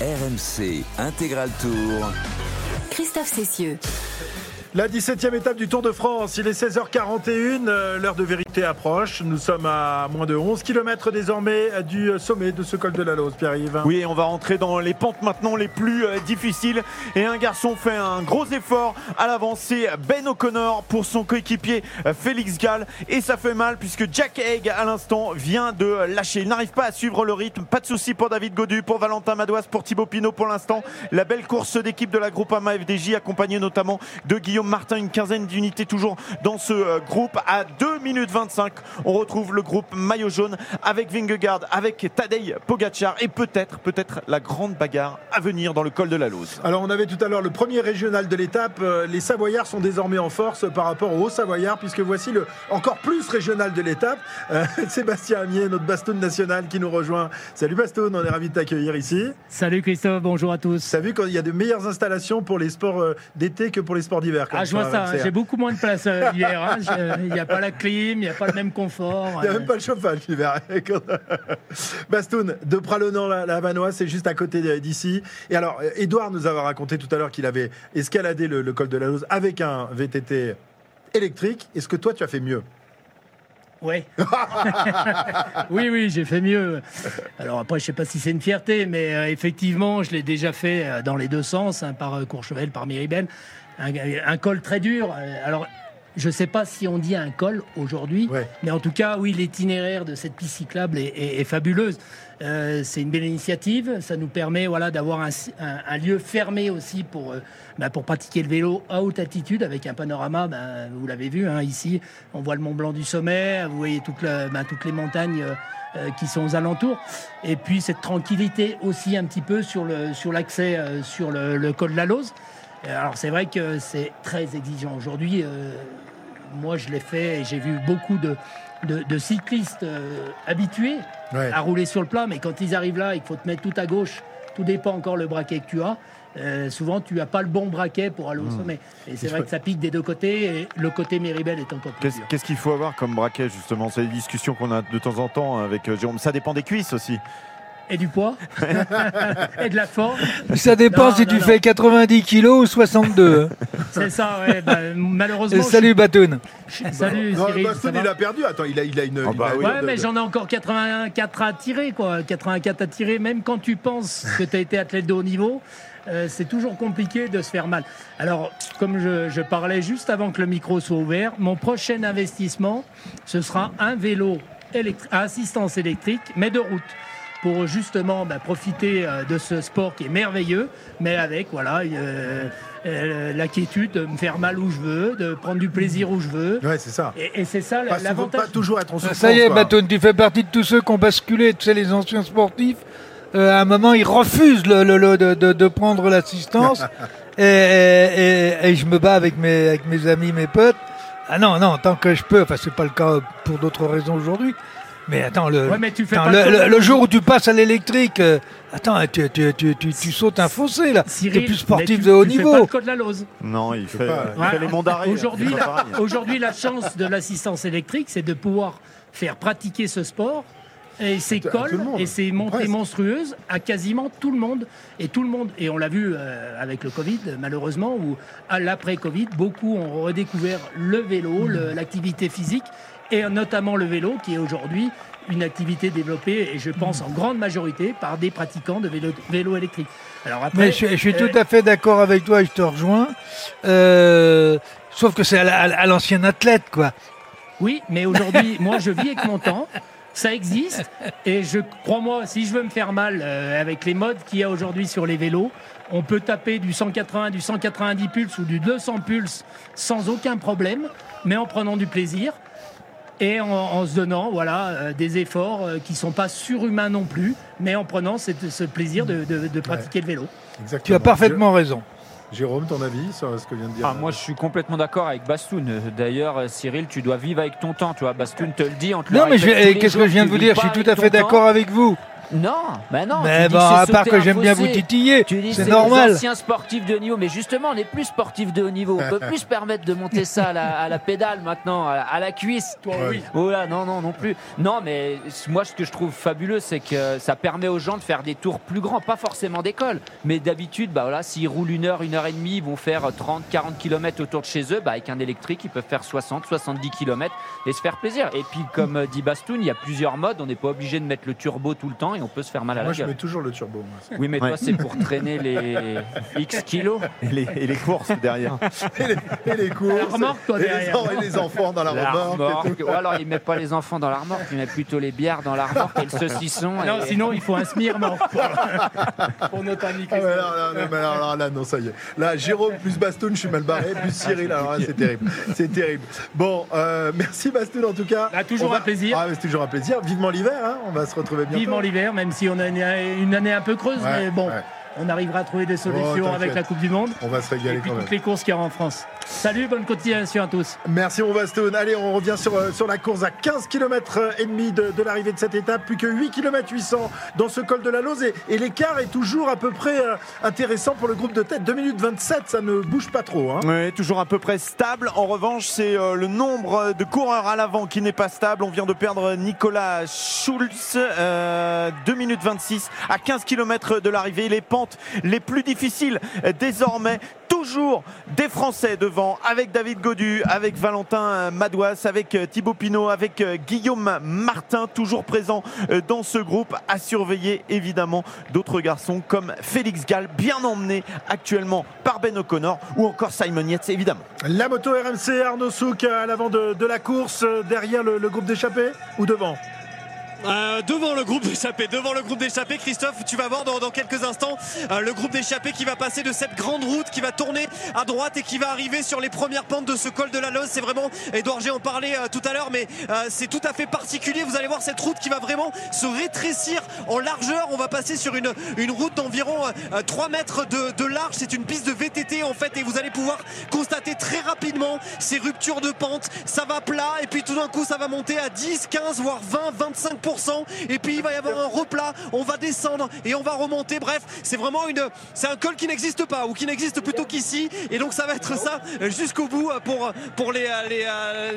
RMC Intégral Tour. Christophe Cessieux. La 17e étape du Tour de France, il est 16h41, euh, l'heure de vérité approche. Nous sommes à moins de 11 km désormais du sommet de ce col de la Lose, Pierre-Yves. Oui, on va rentrer dans les pentes maintenant les plus euh, difficiles. Et un garçon fait un gros effort à l'avance, c'est Ben O'Connor pour son coéquipier euh, Félix Gall. Et ça fait mal puisque Jack Haig à l'instant vient de lâcher. Il n'arrive pas à suivre le rythme. Pas de souci pour David Godu, pour Valentin Madouas, pour Thibaut Pinot pour l'instant. La belle course d'équipe de la Groupama FDJ accompagnée notamment de Guillaume Martin, une quinzaine d'unités toujours dans ce euh, groupe. À 2 minutes 25, on retrouve le groupe maillot jaune avec Vingegaard, avec Tadej Pogacar et peut-être, peut-être la grande bagarre à venir dans le col de la Lose. Alors on avait tout à l'heure le premier régional de l'étape. Euh, Les Savoyards sont désormais en force par rapport aux Hauts-Savoyards puisque voici le encore plus régional de l'étape. Euh, Sébastien Amier, notre Bastoun national qui nous rejoint. Salut Bastoun, on est ravi de t'accueillir ici. Salut Christophe, bonjour à tous. Tu as vu qu'il y a de meilleures installations pour les sports d'été que pour les sports d'hiver. Ah, je vois ça, hein, j'ai beaucoup moins de place euh, hier. hein. Il n'y a pas la clim, il n'y a pas le même confort. Il n'y a euh. même pas le chauffage l'hiver. Bastoun, de Pralonan la, la Vanoise, c'est juste à côté d'ici. Et alors, euh, Edouard nous avait raconté tout à l'heure qu'il avait escaladé le, le col de la Lose avec un VTT électrique. Est-ce que toi, tu as fait mieux? Ouais. oui, oui, j'ai fait mieux. Alors après, je sais pas si c'est une fierté, mais euh, effectivement, je l'ai déjà fait euh, dans les deux sens, hein, par euh, Courchevel, par Miribel. Un, un col très dur. Euh, Alors, je sais pas si on dit un col aujourd'hui, Ouais. mais en tout cas, oui, l'itinéraire de cette piste cyclable est, est- est fabuleuse. Euh, c'est une belle initiative. Ça nous permet, voilà, d'avoir un, un- un lieu fermé aussi pour euh, bah, pour pratiquer le vélo à haute altitude avec un panorama. bah, vous l'avez vu hein, ici, on voit le Mont Blanc du sommet. Vous voyez toute la- bah, toutes les montagnes. euh, qui sont aux alentours et puis cette tranquillité aussi un petit peu sur le sur l'accès sur le, le col de la Lose. Alors c'est vrai que c'est très exigeant aujourd'hui. euh, moi je l'ai fait et j'ai vu beaucoup de, de, de cyclistes euh, habitués Ouais. à rouler sur le plat, mais quand ils arrivent là, il faut te mettre tout à gauche. Tout dépend encore le braquet que tu as. Euh, souvent, tu n'as pas le bon braquet pour aller au sommet. Et c'est vrai que ça pique des deux côtés. Et le côté Méribel est encore plus Qu'est-ce qu'est-ce qu'il faut avoir comme braquet justement? C'est des discussions qu'on a de temps en temps avec Jérôme. Ça dépend des cuisses aussi. Et du poids et de la forme. Ça dépend Non, si non, tu non. fais 90 kilos ou 62. hein. C'est ça, ouais. bah, malheureusement. Et salut Batoun. je- salut Non, Cyril. Va il a perdu. Attends, il a, il a une. Bah allure Ouais, de- mais de- j'en ai encore 84 à tirer, quoi. 84 à tirer, même quand tu penses que tu as été athlète de haut niveau, euh, c'est toujours compliqué de se faire mal. Alors, comme je, je parlais juste avant que le micro soit ouvert, mon prochain investissement, ce sera un vélo électri- à assistance électrique, mais de route. Pour justement bah, profiter euh, de ce sport qui est merveilleux, mais avec voilà euh, euh, la quiétude de me faire mal où je veux, de prendre du plaisir où je veux. Ouais, c'est ça. Et, et c'est ça Parce qu'il faut l'avantage. pas toujours être en souffrance. Ça y est. Batoun, tu fais partie de tous ceux qui ont basculé, tu sais, les anciens sportifs. Euh, à un moment, ils refusent le, le- le- de, de- de prendre l'assistance. et, et- et- et je me bats avec mes, avec mes amis, mes potes. Ah non, non, tant que je peux. Enfin, c'est pas le cas pour d'autres raisons aujourd'hui. Mais attends, le, Ouais, mais tu fais attends, le, comme- le- le jour où tu passes à l'électrique, euh, attends, tu, tu, tu, tu, tu sautes un fossé là. Tu Cyril, es plus sportif tu- de haut tu fais niveau. pas le code de la Lose. Non, il fait, pas, il fait les monts d'arrêt. Aujourd'hui, la, aujourd'hui, la chance de l'assistance électrique, c'est de pouvoir faire pratiquer ce sport et à cols et ses montées Presque. monstrueuses à quasiment tout le monde. Et tout le monde, et on l'a vu euh, avec le Covid, malheureusement, ou à l'après-Covid, beaucoup ont redécouvert le vélo, le- l'activité physique, et notamment le vélo, qui est aujourd'hui une activité développée, et je pense en grande majorité, par des pratiquants de vélo, vélo électrique. Alors après, Mais je, je suis euh, tout à fait d'accord avec toi et je te rejoins. Euh, sauf que c'est à l'ancien athlète, quoi. Oui, mais aujourd'hui, moi, je vis avec mon temps. Ça existe. Et je crois-moi, si je veux me faire mal euh, avec les modes qu'il y a aujourd'hui sur les vélos, on peut taper du 180, du 190 pulses ou du 200 pulses sans aucun problème, mais en prenant du plaisir et en, en se donnant voilà, euh, des efforts euh, qui sont pas surhumains non plus, mais en prenant cette- ce plaisir de, de- de pratiquer le vélo. Exactement. Tu as parfaitement raison. Jé- Jérôme, ton avis sur ce que vient de dire Ah, moi, je suis complètement d'accord avec Bastoun. Euh, D'ailleurs, euh, Cyril, tu dois vivre avec ton temps. Tu vois, Bastoun te le dit. On te le Non, mais les qu'est-ce que je viens de vous dire? Je suis tout à fait d'accord avec vous. Non, bah non. Mais bon, à part que j'aime bien vous titiller, Tu dis c'est c'est normal. les anciens sportifs de haut niveau, mais justement, on est plus sportifs de haut niveau. On peut plus se permettre de monter ça à la, à la pédale maintenant, à la, à la cuisse. Toi, oui. Oh là, non, non, non plus. Non, mais moi, ce que je trouve fabuleux, c'est que ça permet aux gens de faire des tours plus grands, pas forcément d'école. Mais d'habitude, bah voilà, s'ils roulent une heure, une heure et demie, ils vont faire 30, 40 km autour de chez eux. Bah, avec un électrique, ils peuvent faire 60, 70 km et se faire plaisir. Et puis, comme euh, dit Bastoun, il y a plusieurs modes. On n'est pas obligé de mettre le turbo tout le temps et on peut se faire mal à Moi, la je gueule. mets toujours le turbo. moi. Oui, mais Ouais. toi, c'est pour traîner les X kilos. Et les, et les courses derrière. Et les, et les courses. La remorque, toi, et, les, derrière. et les enfants dans la, La remorque. remorque. Ou alors, il met pas les enfants dans la remorque, il met plutôt les bières dans la remorque et le saucisson. Non, et- sinon il faut un smirmor pour, pour notre ami Ah là, mais alors là, non, ça y est. Là, Jérôme plus Bastoun, je suis mal barré, plus Cyril, alors là, c'est terrible. C'est terrible. Bon, euh, merci Bastoun en tout cas. Bah, toujours va- un plaisir. Ah, c'est toujours un plaisir. Vivement l'hiver, hein. on va se retrouver bientôt. Vivement l'hiver, même si on a une, une année un peu creuse, Ouais, mais bon, ouais. on arrivera à trouver des Oh, solutions t'inquiète. avec la Coupe du Monde. On va se Et puis quand même. toutes les courses qu'il y aura en France. Salut, bonne continuation à tous. Merci mon Bastoun. Allez, on revient sur, euh, sur la course à 15 km et demi de, de l'arrivée de cette étape. Plus que 8 km 800 dans ce col de la Lose. Et, et l'écart est toujours à peu près euh, intéressant pour le groupe de tête. 2 minutes 27, ça ne bouge pas trop. Hein. Oui, toujours à peu près stable. En revanche, c'est euh, le nombre de coureurs à l'avant qui n'est pas stable. On vient de perdre Nicolas Schulz, euh, 2 minutes 26 à 15 km de l'arrivée. Les pentes les plus difficiles euh, désormais. Toujours des Français devant, avec David Godu, avec Valentin Madouas, avec euh, Thibaut Pinot, avec euh, Guillaume Martin, toujours présent euh, dans ce groupe. À surveiller évidemment d'autres garçons comme Félix Gall, bien emmené actuellement par Ben O'Connor, ou encore Simon Yates évidemment. La moto RMC Arnaud Souk à l'avant de, la course, derrière le, le groupe d'échappés ou devant? Euh, devant le groupe d'échappés, devant le groupe d'échappés, Christophe, tu vas voir dans, quelques instants euh, le groupe d'échappés qui va passer de cette grande route, qui va tourner à droite et qui va arriver sur les premières pentes de ce col de la Loze. C'est vraiment, Edouard G en parlait euh, tout à l'heure, mais c'est tout à fait particulier. Vous allez voir cette route qui va vraiment se rétrécir en largeur. On va passer sur une, route d'environ euh, 3 mètres de, de large. C'est une piste de VTT en fait, et vous allez pouvoir constater très rapidement ces ruptures de pente. Ça va plat, et puis tout d'un coup, ça va monter à 10, 15, voire 20, 25 et puis il va y avoir un replat, on va descendre et on va remonter. Bref, c'est vraiment une, c'est un col qui n'existe pas ou qui n'existe plutôt qu'ici. Et donc ça va être ça jusqu'au bout pour pour les les,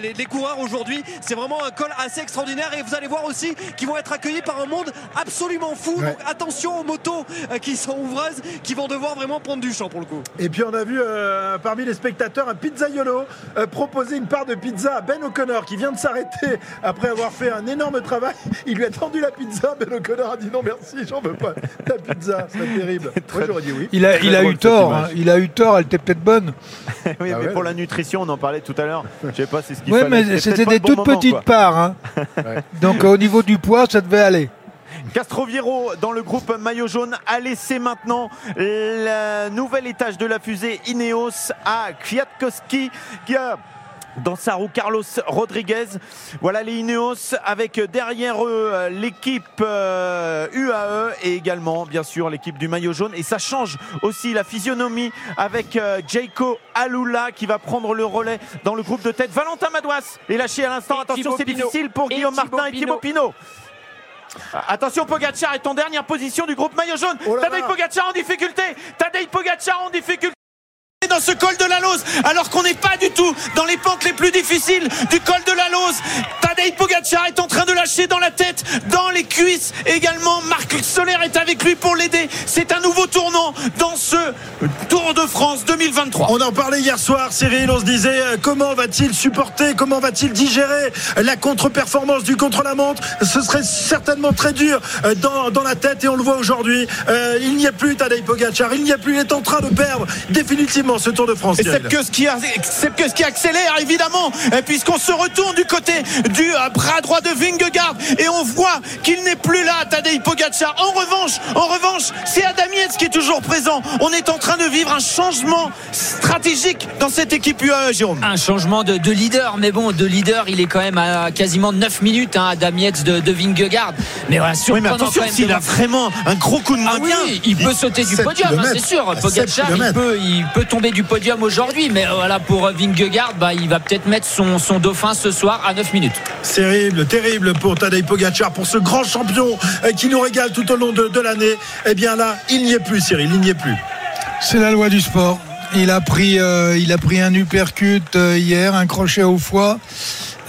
les, les coureurs aujourd'hui. C'est vraiment un col assez extraordinaire et vous allez voir aussi qu'ils vont être accueillis par un monde absolument fou. Ouais. Donc attention aux motos euh, qui sont ouvreuses, qui vont devoir vraiment prendre du champ pour le coup. Et puis on a vu euh, parmi les spectateurs un pizzaiolo euh, proposer une part de pizza à Ben O'Connor qui vient de s'arrêter après avoir fait un énorme travail. Il lui a tendu la pizza. Ben O'Connor a dit non merci, j'en veux pas. Ta pizza, c'est terrible. Moi j'aurais dit oui. Il a, il eu tort, hein. il a eu tort, elle était peut-être bonne. oui, Ah mais ouais, pour ouais. la nutrition, on en parlait tout à l'heure. Je sais pas, c'est ce qu'il Oui, fallait. mais C'était des le bon toutes moment, petites quoi. parts. hein. Ouais. Donc au niveau du poids, ça devait aller. Castroviero dans le groupe maillot jaune a laissé maintenant le nouvel étage de la fusée Ineos à Kwiatkowski qui a dans sa roue Carlos Rodriguez. Voilà les Ineos avec derrière eux euh, l'équipe euh, UAE et également bien sûr l'équipe du maillot jaune. Et ça change aussi la physionomie avec euh, Jaco Alula qui va prendre le relais dans le groupe de tête. Valentin Madouas est lâché à l'instant. Attention, c'est difficile pour Et Guillaume Thibaut Martin et Thibaut Pinot. Attention, Pogacar est en dernière position du groupe maillot jaune. Oh Tadej. Pogacar en difficulté. Tadej Pogacar en difficulté. Dans ce col de la Lose, alors qu'on n'est pas du tout dans les pentes les plus difficiles du col de la Lose. Tadej Pogacar est en train de lâcher dans la tête, dans les cuisses également. Marc Soler est avec lui pour l'aider. C'est un nouveau tournant dans ce Tour de France 2023. On en parlait hier soir, Cyril. On se disait euh, comment va-t-il supporter, comment va-t-il digérer la contre-performance du contre-la-montre? Ce serait certainement très dur euh, dans, dans la tête et on le voit aujourd'hui. Euh, il n'y a plus Tadej Pogacar, il n'y a plus. Il est en train de perdre définitivement ce Tour de France. Et c'est que ce qui, a- c'est que ce qui accélère évidemment, puisqu'on se retourne du côté du bras droit de Vingegaard et on voit qu'il n'est plus là, Tadej Pogacar. En revanche, en revanche, c'est Adam Yates qui est toujours présent. On est en train de vivre un changement stratégique dans cette équipe UAE, Jérôme. Un changement de, de leader, mais bon, de leader, il est quand même à quasiment 9 minutes, hein, Adam Yates de, de Vingegaard. Mais voilà, Oui, mais attention, s'il a vraiment un gros coup de main Ah oui, bien. il peut sauter du 7 podium, hein, c'est sûr. À 7 Pogacar, il peut, il peut tomber du podium aujourd'hui, mais euh, voilà, pour euh, Vingegaard, bah, il va peut-être mettre son, son dauphin ce soir à 9 minutes. Terrible, terrible pour Tadej Pogacar, pour ce grand champion euh, qui nous régale tout au long de, de l'année. Eh bien là, il n'y est plus, Cyril, il n'y est plus. C'est la loi du sport. Il a pris, euh, il a un uppercut euh, hier, un crochet au foie.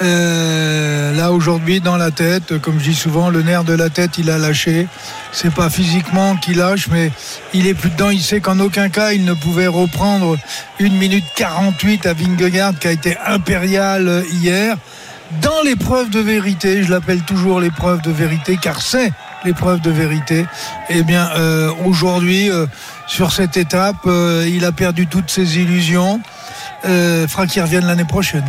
Euh, là aujourd'hui dans la tête, comme je dis souvent, le nerf de la tête il a lâché. C'est pas physiquement qu'il lâche, mais il est plus dedans. Il sait qu'en aucun cas il ne pouvait reprendre une minute 48 à Vingegaard qui a été impérial hier. Dans l'épreuve de vérité, je l'appelle toujours l'épreuve de vérité, car c'est l'épreuve de vérité. Eh bien, euh, aujourd'hui, euh, sur cette étape, euh, il a perdu toutes ses illusions. Euh, fera qu'il revienne l'année prochaine.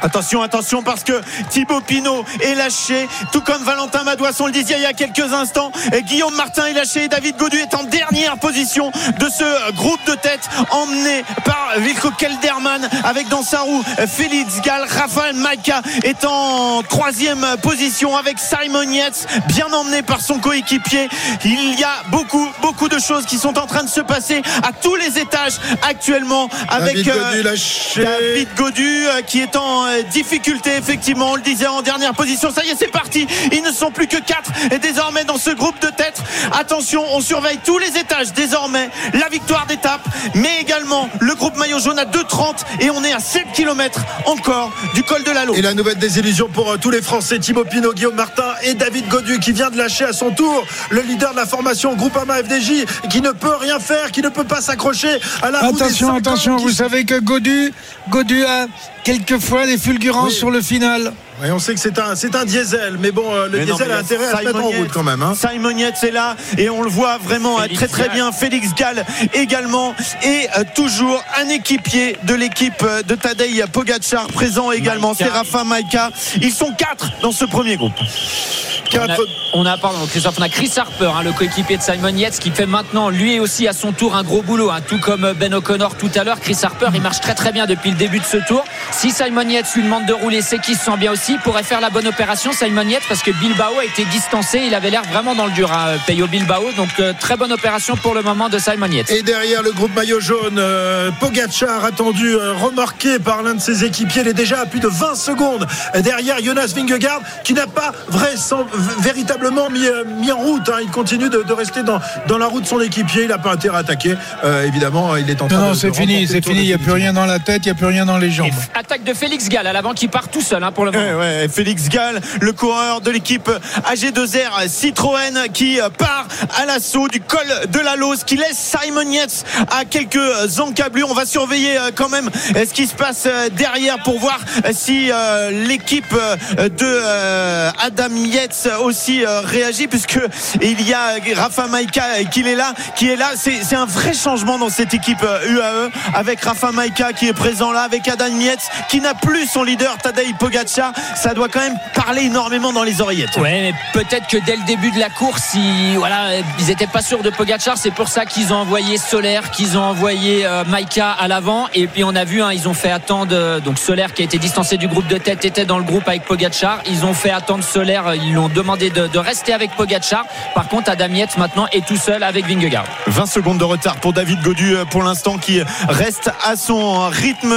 Attention, attention, parce que Thibaut Pinot est lâché, tout comme Valentin Madouas, on le disait il y a quelques instants. Et Guillaume Martin est lâché et David Godu est en dernière position de ce groupe de tête emmené par Vilko Kelderman avec dans sa roue Félix Gall. Raphaël Maika est en troisième position avec Simon Yates, bien emmené par son coéquipier. Il y a beaucoup, beaucoup de choses qui sont en train de se passer à tous les étages actuellement avec David euh, Godu. David Godu euh, qui est en difficulté effectivement on le disait en dernière position. Ça y est c'est parti. Ils ne sont plus que 4 et désormais dans ce groupe de tête attention on surveille tous les étages désormais. La victoire d'étape mais également le groupe maillot jaune à 2,30 et on est à 7 km encore du col de la Lô. Et la nouvelle désillusion pour euh, tous les Français, Thibaut Pinot, Guillaume Martin et David Godu qui vient de lâcher à son tour le leader de la formation Groupama FDJ qui ne peut rien faire, qui ne peut pas s'accrocher à la roue des Attention, 50 attention, qui- vous savez que Godu, Godu a quelquefois des fulgurances Oui. sur le final. Ouais, on sait que c'est un, c'est un diesel, mais bon, euh, le Mais diesel a intérêt à se mettre en route quand même. hein. Simon Yates est là et on le voit vraiment Félix très très bien. Félix Gall également et euh, toujours un équipier de l'équipe euh, de Tadej Pogacar présent également. Maïka. C'est Rafa Maika. Ils sont quatre dans ce premier groupe. On a, Quatre- on a, pardon, Christophe, on a Chris Harper, hein, le coéquipier de Simon Yates, qui fait maintenant lui aussi à son tour un gros boulot, hein, tout comme Ben O'Connor tout à l'heure. Chris Harper, il marche très très bien depuis le début de ce tour. Si Simon Yates lui demande de rouler, c'est qu'il se sent bien aussi. Il pourrait faire la bonne opération, Simon Yates, parce que Bilbao a été distancé. Il avait l'air vraiment dans le dur, hein, Peyo Bilbao. Donc euh, très bonne opération pour le moment de Simon Yates. Et derrière le groupe maillot jaune, euh, Pogacar attendu, euh, remarqué par l'un de ses équipiers. Il est déjà à plus de 20 secondes derrière Jonas Vingegaard qui n'a pas vraisem- véritablement mis, euh, mis en route. hein. Il continue de, de rester dans, dans la route de son équipier. Il n'a pas intérêt à attaquer. Euh, évidemment, il est en train Non, de non, c'est fini, c'est fini. Il n'y a plus rien dans la tête, il n'y a plus rien dans les jambes. Et attaque de Félix Gall à l'avant qui part tout seul hein, pour le moment. Ouais, ouais, Félix Gall, le coureur de l'équipe AG2R Citroën qui euh, part à l'assaut du col de la Lose, qui laisse Simon Yates à quelques encablures. On va surveiller euh, quand même euh, ce qui se passe derrière pour voir si l'équipe de Adam Yates aussi réagit puisque il y a Rafa Maika qui est là, qui est là. C'est un vrai changement dans cette équipe UAE avec Rafa Maika qui est présent là, avec Adam Yates qui n'a plus son leader Tadej Pogacar. Ça doit quand même parler énormément dans les oreillettes. Ouais, mais peut-être que dès le début de la course, ils, voilà, ils n'étaient pas sûrs de Pogacar. C'est pour ça qu'ils ont envoyé Solaire, qu'ils ont envoyé euh, Maika à l'avant. Et puis on a vu, hein, ils ont fait attendre. euh, donc Solaire qui a été distancé du groupe de tête était dans le groupe avec Pogacar. Ils ont fait attendre Solaire. euh, Ils lui ont demandé de, de rester avec Pogacar. Par contre, Adam Yates maintenant est tout seul avec Vingegaard. 20 secondes de retard pour David Godu pour l'instant qui reste à son rythme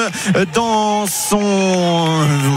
dans son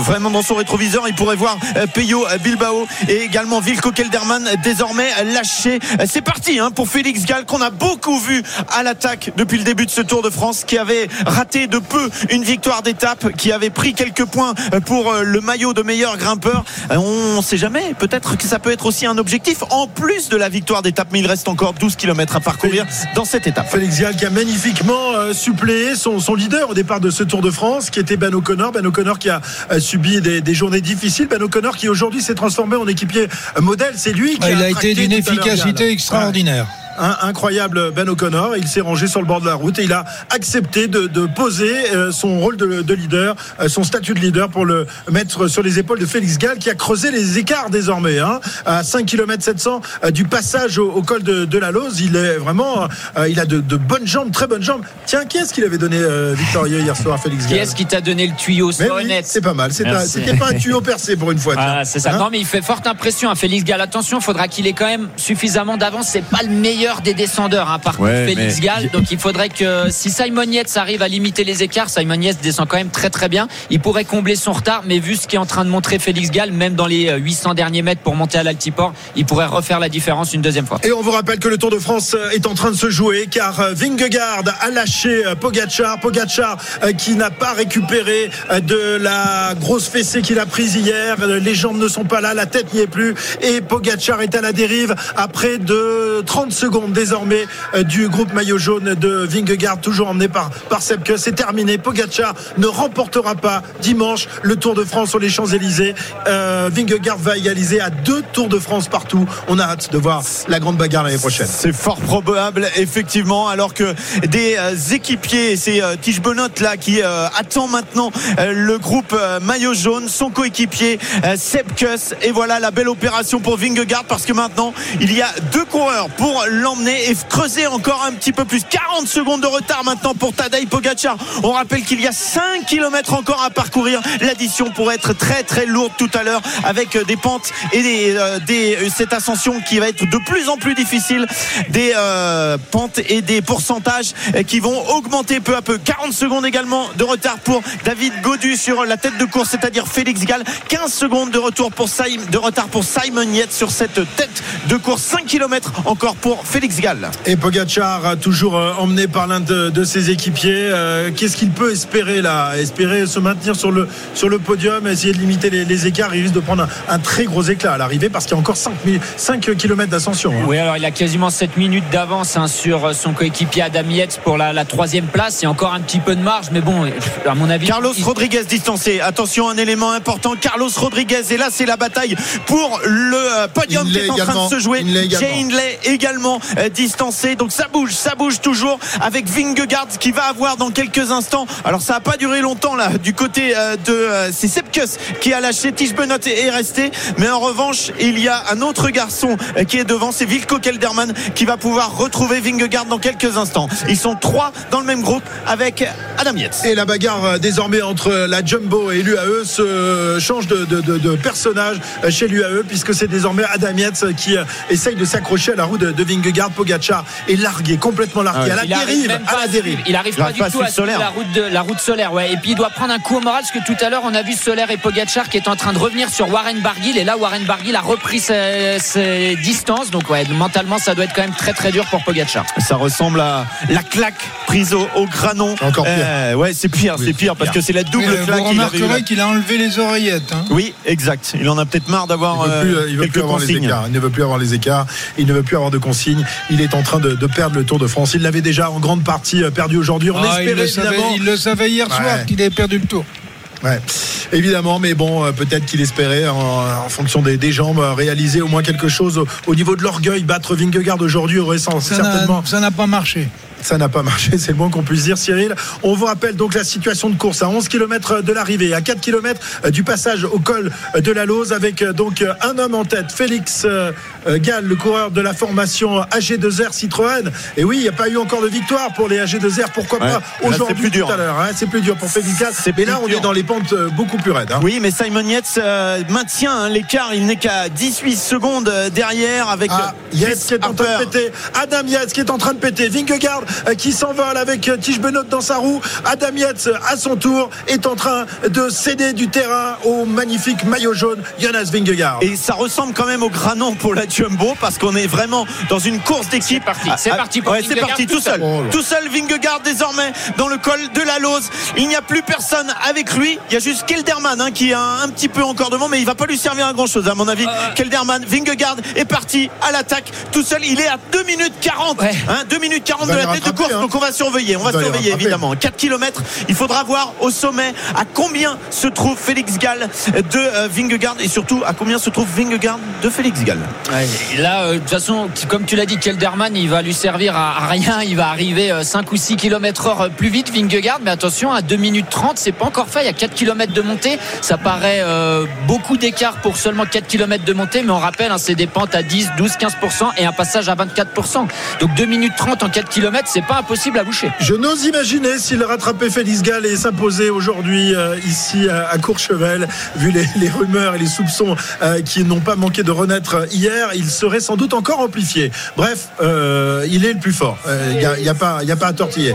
vraiment dans son rétroviseur il pourrait voir euh, Peyo Bilbao et également Vilko Kelderman désormais lâché. Euh, c'est parti hein, pour Félix Gall qu'on a beaucoup vu à l'attaque depuis le début de ce Tour de France qui avait raté de peu une victoire d'étape qui avait pris quelques points euh, pour euh, le maillot de meilleur grimpeur. Euh, on sait jamais peut-être que ça peut être aussi un objectif en plus de la victoire d'étape mais il reste encore 12 km à parcourir dans cette étape. Félix Gall qui a magnifiquement euh, suppléé son, son leader au départ de ce Tour de France, qui était Ben O'Connor. Ben O'Connor qui a euh, subi des, des journées difficiles. Ben O'Connor qui aujourd'hui s'est transformé en équipier modèle. C'est lui qui Ah, il a été d'une efficacité extraordinaire. Hein, incroyable Ben O'Connor. Il s'est rangé sur le bord de la route et il a accepté de, de poser euh, son rôle de, de leader, euh, son statut de leader pour le mettre sur les épaules de Félix Gall qui a creusé les écarts désormais. Hein, à 5 km 700 euh, du passage au, au col de, de la Lose, il est vraiment, euh, il a de, bonnes jambes, très bonnes jambes. Tiens, qui est-ce qu'il avait donné euh, victorieux hier soir, Félix Qui Gall est-ce qui t'a donné le tuyau oui, c'est pas mal. C'était pas un tuyau percé pour une fois. Ah, c'est ça. Hein non, mais il fait forte impression à Félix Gall. Attention, il faudra qu'il ait quand même suffisamment d'avance. C'est pas le meilleur des descendeurs, hein, par contre, Félix mais- Gall. Donc il faudrait que si Simon Yates arrive à limiter les écarts, Simon Yates descend quand même très très bien. Il pourrait combler son retard, mais vu ce qu'est en train de montrer Félix Gall, même dans les euh, 800 derniers mètres pour monter à l'altiport, il pourrait refaire la différence une deuxième fois. Et on vous rappelle que le Tour de France euh, est en train de se jouer car euh, Vingegaard a lâché euh, Pogacar. Pogacar euh, qui n'a pas récupéré euh, de la grosse fessée qu'il a prise hier. Euh, Les jambes ne sont pas là, la tête n'y est plus. Et Pogacar est à la dérive à près de 30 secondes désormais euh, du groupe maillot jaune de Vingegaard, toujours emmené par, par Sepke. C'est terminé. Pogacar ne remportera pas dimanche le Tour de France sur les Champs-Élysées. Euh, Vingegaard va égaliser à deux Tours de France partout. On a hâte de voir la grande bagarre l'année prochaine. C'est fort probable, effectivement, alors que des euh, équipiers, c'est euh, Tige Benoît là qui attend maintenant le groupe maillot jaune, son coéquipier Seb Kuss. Et voilà la belle opération pour Vingegaard parce que maintenant il y a deux coureurs pour l'emmener et creuser encore un petit peu plus. 40 secondes de retard maintenant pour Tadej Pogacar. On rappelle qu'il y a 5 km encore à parcourir. L'addition pourrait être très très lourde tout à l'heure avec des pentes et des, euh, euh, cette ascension qui va être de plus en plus difficile. Des euh, pentes et des pourcentages qui vont augmenter peu à peu. 40 secondes également de retard pour David Godu sur la tête de course, c'est-à-dire Félix Gall. 15 secondes de retour pour Sim- de retard pour Simon Yates sur cette tête de course. 5 km encore pour Félix Gall. Et Pogacar, euh, toujours euh, emmené par l'un de, de ses équipiers. Euh, Qu'est-ce qu'il peut espérer là? Espérer se maintenir sur le, sur le podium, essayer de limiter les, les écarts. Il risque de prendre un, un très gros éclat à l'arrivée parce qu'il y a encore 5, 5 km d'ascension. hein. Oui, alors il a quasiment 7 minutes d'avance hein, sur euh, son coéquipier Adam Yates pour la, la troisième place. Il y a encore un petit peu de marge, mais bon, à mon avis. Carlos il- Rodriguez distancé. Attention, un élément important. Carlos Rodriguez. Et là, c'est la bataille pour le podium qui est en train de se jouer. Jay Hindley également distancé. Donc ça bouge, ça bouge toujours avec Vingegaard qui va avoir dans quelques instants. Alors ça n'a pas duré longtemps là du côté euh, de euh, c'est Sepkus qui a lâché. Tige Benoît est est resté. Mais en revanche, il y a un autre garçon euh, qui est devant. C'est Vilko Kelderman qui va pouvoir retrouver Vingegaard dans quelques instants. Ils sont trois dans le même groupe avec Adam Yates. Et la bagarre euh, désormais entre la Jumbo et l'UAE se change de, personnage euh, chez l'UAE puisque c'est désormais Adam Yates qui euh, essaye de s'accrocher à la roue de, de Vingegaard. Pogacar est largué, complètement largué, à la il arrive dérive, à pas la à dérive. Il arrive Il pas arrive du pas à tout à suivre la route de la route solaire, ouais. Et puis il doit prendre un coup au moral parce que tout à l'heure on a vu Solaire et Pogacar qui est en train de revenir sur Warren Barguil et là Warren Barguil a repris ses, ses distances. Donc ouais, mentalement ça doit être quand même très très dur pour Pogacar. Ça ressemble à la claque prise au, au granon. Encore pire. Euh, ouais, c'est pire, Oui, c'est pire parce que c'est la double Mais, euh, claque. vous remarquerez qu'il a enlevé les oreillettes. hein. Oui, exact. Il en a peut-être marre d'avoir Il veut plus, euh, euh, il veut quelques plus avoir les consignes. écarts. Il ne veut plus avoir les écarts. Il ne veut plus avoir de consignes. Il est en train de, de perdre le Tour de France. Il l'avait déjà en grande partie euh, perdu aujourd'hui. On Ah, il, espérait le savait, il le savait hier Ouais. soir qu'il avait perdu le tour. Ouais, évidemment, mais bon, euh, peut-être qu'il espérait, en, en fonction des, des jambes, euh, réaliser au moins quelque chose au, au niveau de l'orgueil. Battre Vingegaard aujourd'hui aurait certainement. ça n'a pas marché. Ça n'a pas marché, c'est le moins qu'on puisse dire, Cyril. On vous rappelle donc la situation de course à 11 km de l'arrivée, à 4 km du passage au col de la Lose, avec euh, donc euh, un homme en tête, Félix euh, euh, Gall, le coureur de la formation AG2R Citroën. Et oui, il n'y a pas eu encore de victoire pour les AG2R, pourquoi Ouais, pas aujourd'hui plus dur. tout à l'heure. hein. c'est plus dur pour Félix Gall. C'est Mais là, on dur. est dans les pentes euh, beaucoup plus raides. hein. Oui, mais Simon Yates euh, maintient hein, l'écart. Il n'est qu'à 18 secondes euh, derrière avec Ah, euh, Yates qui est en train de péter. Adam Yates qui est en train de péter. Vingegaard euh, qui s'envole avec euh, Tige Benoît dans sa roue. Adam Yates, euh, à son tour, est en train de céder du terrain au magnifique maillot jaune Jonas Vingegaard. Et ça ressemble quand même au granon pour la Jumbo parce qu'on est vraiment dans une course d'équipe. C'est parti, c'est Ah, parti pour ouais, c'est parti tout tout seul. Tout seul Vingegaard désormais dans le col de la Lose. Il n'y a plus personne avec lui. Il y a juste Kelderman hein, qui est un, un petit peu encore devant, mais il va pas lui servir à grand chose à mon avis. Kelderman, Vingegaard est parti à l'attaque tout seul. Il est à 2 minutes 40. Ouais. Hein, 2 minutes 40 Il de la de course. hein. Donc on va surveiller. On va surveiller évidemment. 4 km. Il faudra voir au sommet à combien se trouve Félix Gall de euh, Vingegaard et surtout à combien se trouve Vingegaard de Félix Gall. Ouais, là, euh, de toute façon, comme tu l'as dit, Kelderman, il va lui servir à, rien. Il va arriver euh, 5 ou 6 km heure plus vite, Vingegaard. Mais attention, à 2 minutes 30, c'est pas encore fait. Il y a 4 km de montée. Ça paraît euh, beaucoup d'écart pour seulement 4 km de montée. Mais on rappelle, hein, c'est des pentes à 10, 12, 15% et un passage à 24%. Donc 2 minutes 30 en 4 km, c'est pas impossible à boucher. Je n'ose imaginer s'il rattrapait Félix Gall et s'imposait aujourd'hui euh, ici à, à Courchevel, vu les, les rumeurs et les soupçons euh, qui n'ont pas manqué de renaître hier, il serait sans doute encore amplifié. Bref, euh, il est le plus fort. Il n'y a, y a pas, y a pas à tortiller.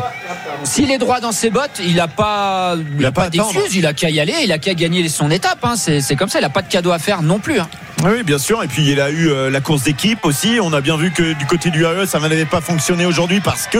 S'il est droit dans ses bottes, il n'a pas, il a pas pas d'excuses. Il a qu'à y aller. Il a qu'à gagner son étape. hein. C'est c'est comme ça. Il n'a pas de cadeau à faire non plus. hein. Oui, bien sûr. Et puis il a eu euh, la course d'équipe aussi. On a bien vu que du côté du AE, ça n'avait pas fonctionné aujourd'hui parce que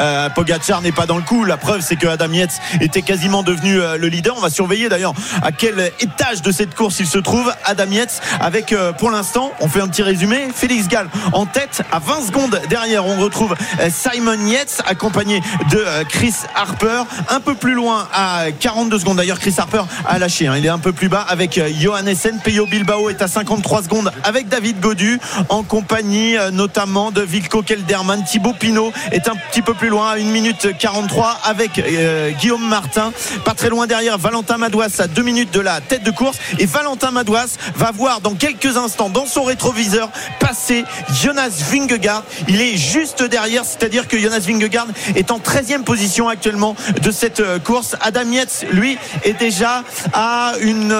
euh, Pogacar n'est pas dans le coup. La preuve, c'est que Adam Yates était quasiment devenu euh, le leader. On va surveiller d'ailleurs à quel étage de cette course il se trouve. Adam Yates avec, euh, pour l'instant, on fait un petit résumé. Félix Gall en tête à 20 secondes derrière. On retrouve euh, Simon Yates accompagné de Chris Harper. Un peu plus loin à 42 secondes. D'ailleurs, Chris Harper a lâché. hein. Il est un peu plus bas avec Johannessen. Peyo Bilbao est à 53 secondes avec David Godu en compagnie euh, notamment de Vilko Kelderman. Thibaut Pinot est un petit peu plus loin à 1 minute 43 avec euh, Guillaume Martin. Pas très loin derrière Valentin Madouas à 2 minutes de la tête de course. Et Valentin Madouas va voir dans quelques instants dans son rétroviseur passer Jonas Vingegaard. Il est juste derrière, c'est-à-dire que Jonas Vingegaard est en 13e position actuellement de cette euh, course. Adam Yates, lui, est déjà à une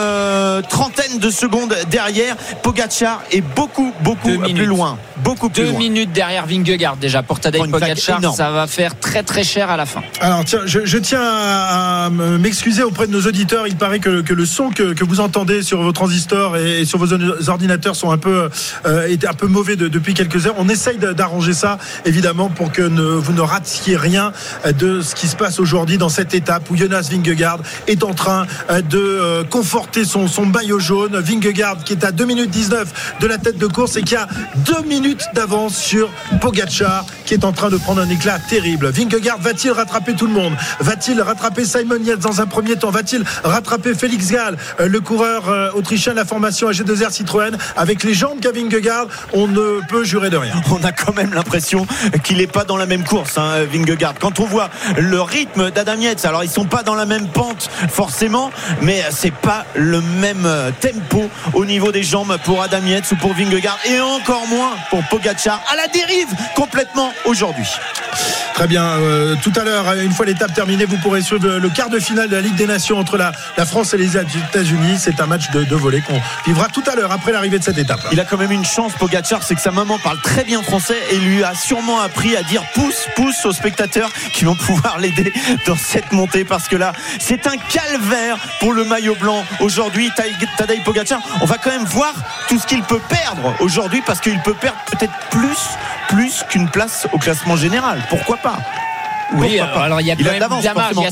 trentaine de secondes derrière. Pogacar est beaucoup, beaucoup Deux plus minutes. loin. Beaucoup plus Deux loin. minutes derrière Vingegaard déjà pour Tadej Pogacar. Ça va faire très très cher à la fin. Alors tiens, je, je tiens à, à m'excuser auprès de nos auditeurs. Il paraît que, que le son que, que vous entendez sur vos transistors et, sur vos ordinateurs sont un peu euh, est un peu mauvais de- depuis quelques heures. On essaye d'arranger ça évidemment pour que ne- vous ne ratiez rien de ce qui se passe aujourd'hui dans cette étape où Jonas Vingegaard est en train euh, de euh, conforter son, son maillot jaune. Vingegaard qui est à 2 minutes 19 de la tête de course et qui a 2 minutes d'avance sur Pogacar qui est en train de prendre un éclat terrible. Vingegaard va-t-il rattraper tout le monde? Va-t-il rattraper Simon Yates dans un premier temps? Va-t-il rattraper Félix Gall, euh, le coureur euh, autrichien de la formation AG2R Citroën? Avec les jambes qu'a Vingegaard, on ne peut jurer de rien. on a quand même l'impression qu'il n'est pas dans la même course, hein, Vingegaard. Quand on voit le rythme d'Adam Yates, alors ils sont pas dans la même pente forcément, mais c'est pas le même euh, tempo au niveau des jambes pour Adam Yates ou pour Vingegaard, et encore moins pour Pogacar à la dérive complètement aujourd'hui. Très bien. euh, tout à l'heure, une fois l'étape terminée, vous pourrez suivre le, quart de finale de la Ligue des Nations entre la, France et les États-Unis. C'est un match de, volée qu'on vivra tout à l'heure après l'arrivée de cette étape. Il a quand même une chance, Pogacar, c'est que sa maman parle très bien français et lui a sûrement appris à dire pouce, pouce aux spectateurs qui vont pouvoir l'aider dans cette montée parce que là, c'est un calvaire pour le maillot blanc aujourd'hui. Ta- Tadej Pogacar, on va quand même voir tout ce qu'il peut perdre aujourd'hui parce qu'il peut perdre peut-être plus, plus qu'une place au classement général. Pourquoi pas? Oui, alors il y a quand il a de l'avance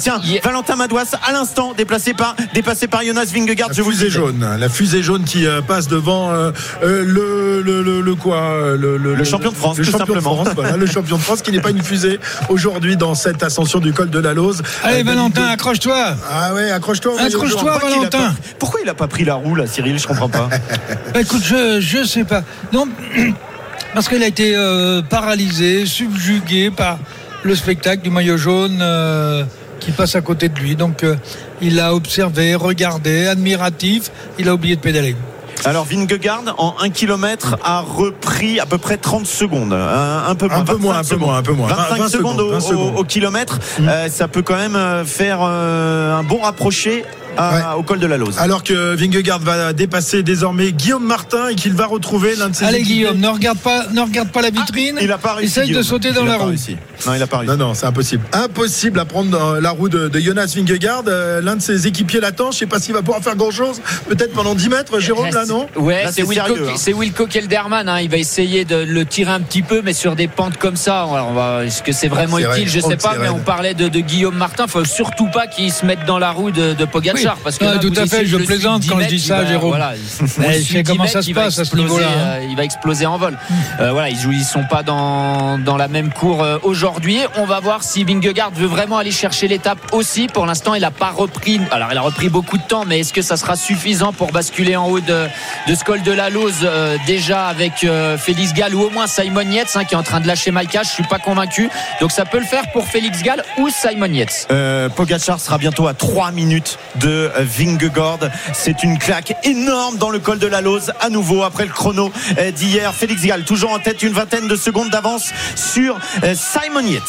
Tiens, il y a- Valentin Madouas à l'instant déplacé par, dépassé par Jonas Vingegaard. La je vous le jaune, la fusée jaune qui euh, passe devant euh, euh, le, le, le, le quoi le, Le champion de France, le tout champion de simplement. France, voilà, le champion de France qui n'est pas une fusée aujourd'hui dans cette ascension du col de la Lose. Allez, Euh, Valentin, accroche-toi. Ah ouais, accroche-toi. Accroche-toi, jaune. Pourquoi il a Valentin. pas- Pourquoi il a pas pris la roue là, Cyril? Je comprends pas. Bah, écoute, je, je sais pas. Non, parce qu'il a été euh, paralysé, subjugué par le spectacle du maillot jaune euh, qui passe à côté de lui. Donc, euh, il a observé, regardé, admiratif. Il a oublié de pédaler. Alors Vingegaard en 1 km a repris à peu près 30 secondes, un, un peu moins, Un peu 25 moins, un peu moins, un peu moins. 25 20 secondes, au, 20 au- secondes. au kilomètre, Mm. Euh, ça peut quand même euh, faire euh, un bon rapproché à- Ouais. au col de la Lose. Alors que Vingegaard va dépasser désormais Guillaume Martin et qu'il va retrouver l'un de ses Allez. Guillaume, ne regarde pas, ne regarde pas la vitrine. il a pas réussi. Essaye de sauter dans Il la roue. réussi. Non, il a pas réussi. Non, non, c'est impossible. Impossible à prendre euh, la roue de, de Jonas Vingegaard. Euh, L'un de ses équipiers l'attend. Je sais pas s'il va pouvoir faire grand-chose. Peut-être pendant 10 mètres, Jérôme, là, non Ouais, Là, c'est Wilco, hein. c'est Wilco Kelderman. hein. Il va essayer de le tirer un petit peu, mais sur des pentes comme ça. Alors, on va- Est-ce que c'est vraiment utile? Je Oh, sais pas, mais on parlait de, de Guillaume Martin. Faut surtout pas qu'il se mette dans la roue de, de Pogacar. Oui, Parce que là, tout à fait, je plaisante quand 10 je dis ça, Jérôme. Voilà, je sais 10 comment mètres, ça se il va passe à ce exploser, niveau-là, hein. euh, Il va exploser en vol. Euh, voilà, ils jouent, ils sont pas dans dans la même cour euh, aujourd'hui. On va voir si Vingegaard veut vraiment aller chercher l'étape aussi. Pour l'instant, il a pas repris. Alors, il a repris beaucoup de temps, mais est-ce que ça sera suffisant pour basculer en haut de de ce col de la Lose euh, déjà avec euh, Félix Gall ou au moins Simon Yates hein, qui est en train de lâcher Maïka. Je suis pas convaincu. Donc ça peut le faire pour Félix Gall ou Simon Yates. Euh, Pogacar sera bientôt à 3 minutes de euh, Vingegaard. C'est une claque énorme dans le col de la Lose. À nouveau, après le chrono euh, d'hier, Félix Gall toujours en tête, une vingtaine de secondes d'avance sur euh, Simon Yates.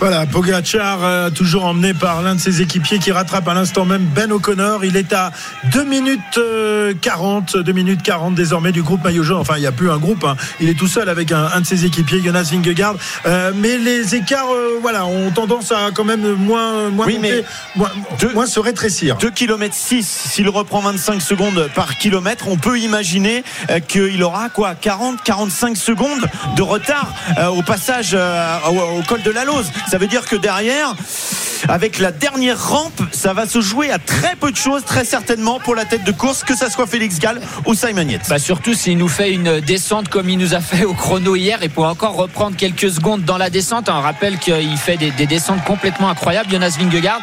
Voilà, Pogacar euh, toujours emmené par l'un de ses équipiers qui rattrape à l'instant même Ben O'Connor. Il est à 2 minutes euh, 40, 2 minutes 40 désormais du groupe maillot jaune. Enfin, il n'y a plus un groupe. hein. Il est tout seul avec un, un de ses équipiers, Jonas Vingegaard. Euh, mais les écarts, euh, voilà, ont tendance à quand même moins, moins Oui, monter, mais moins, deux- moins se rétrécir. 2 km 6, s'il reprend 25 secondes par kilomètre, on peut imaginer euh, qu'il aura quoi 40, 45 secondes de retard euh, au passage euh, au, au col de la Lose. Ça veut dire que derrière, avec la dernière rampe, ça va se jouer à très peu de choses, très certainement pour la tête de course, que ça soit Félix Gall ou Simon Yates. Bah surtout s'il nous fait une descente comme il nous a fait au chrono hier et pour encore reprendre quelques secondes dans la descente. On rappelle qu'il fait des, des descentes complètement incroyables, Jonas Vingegaard.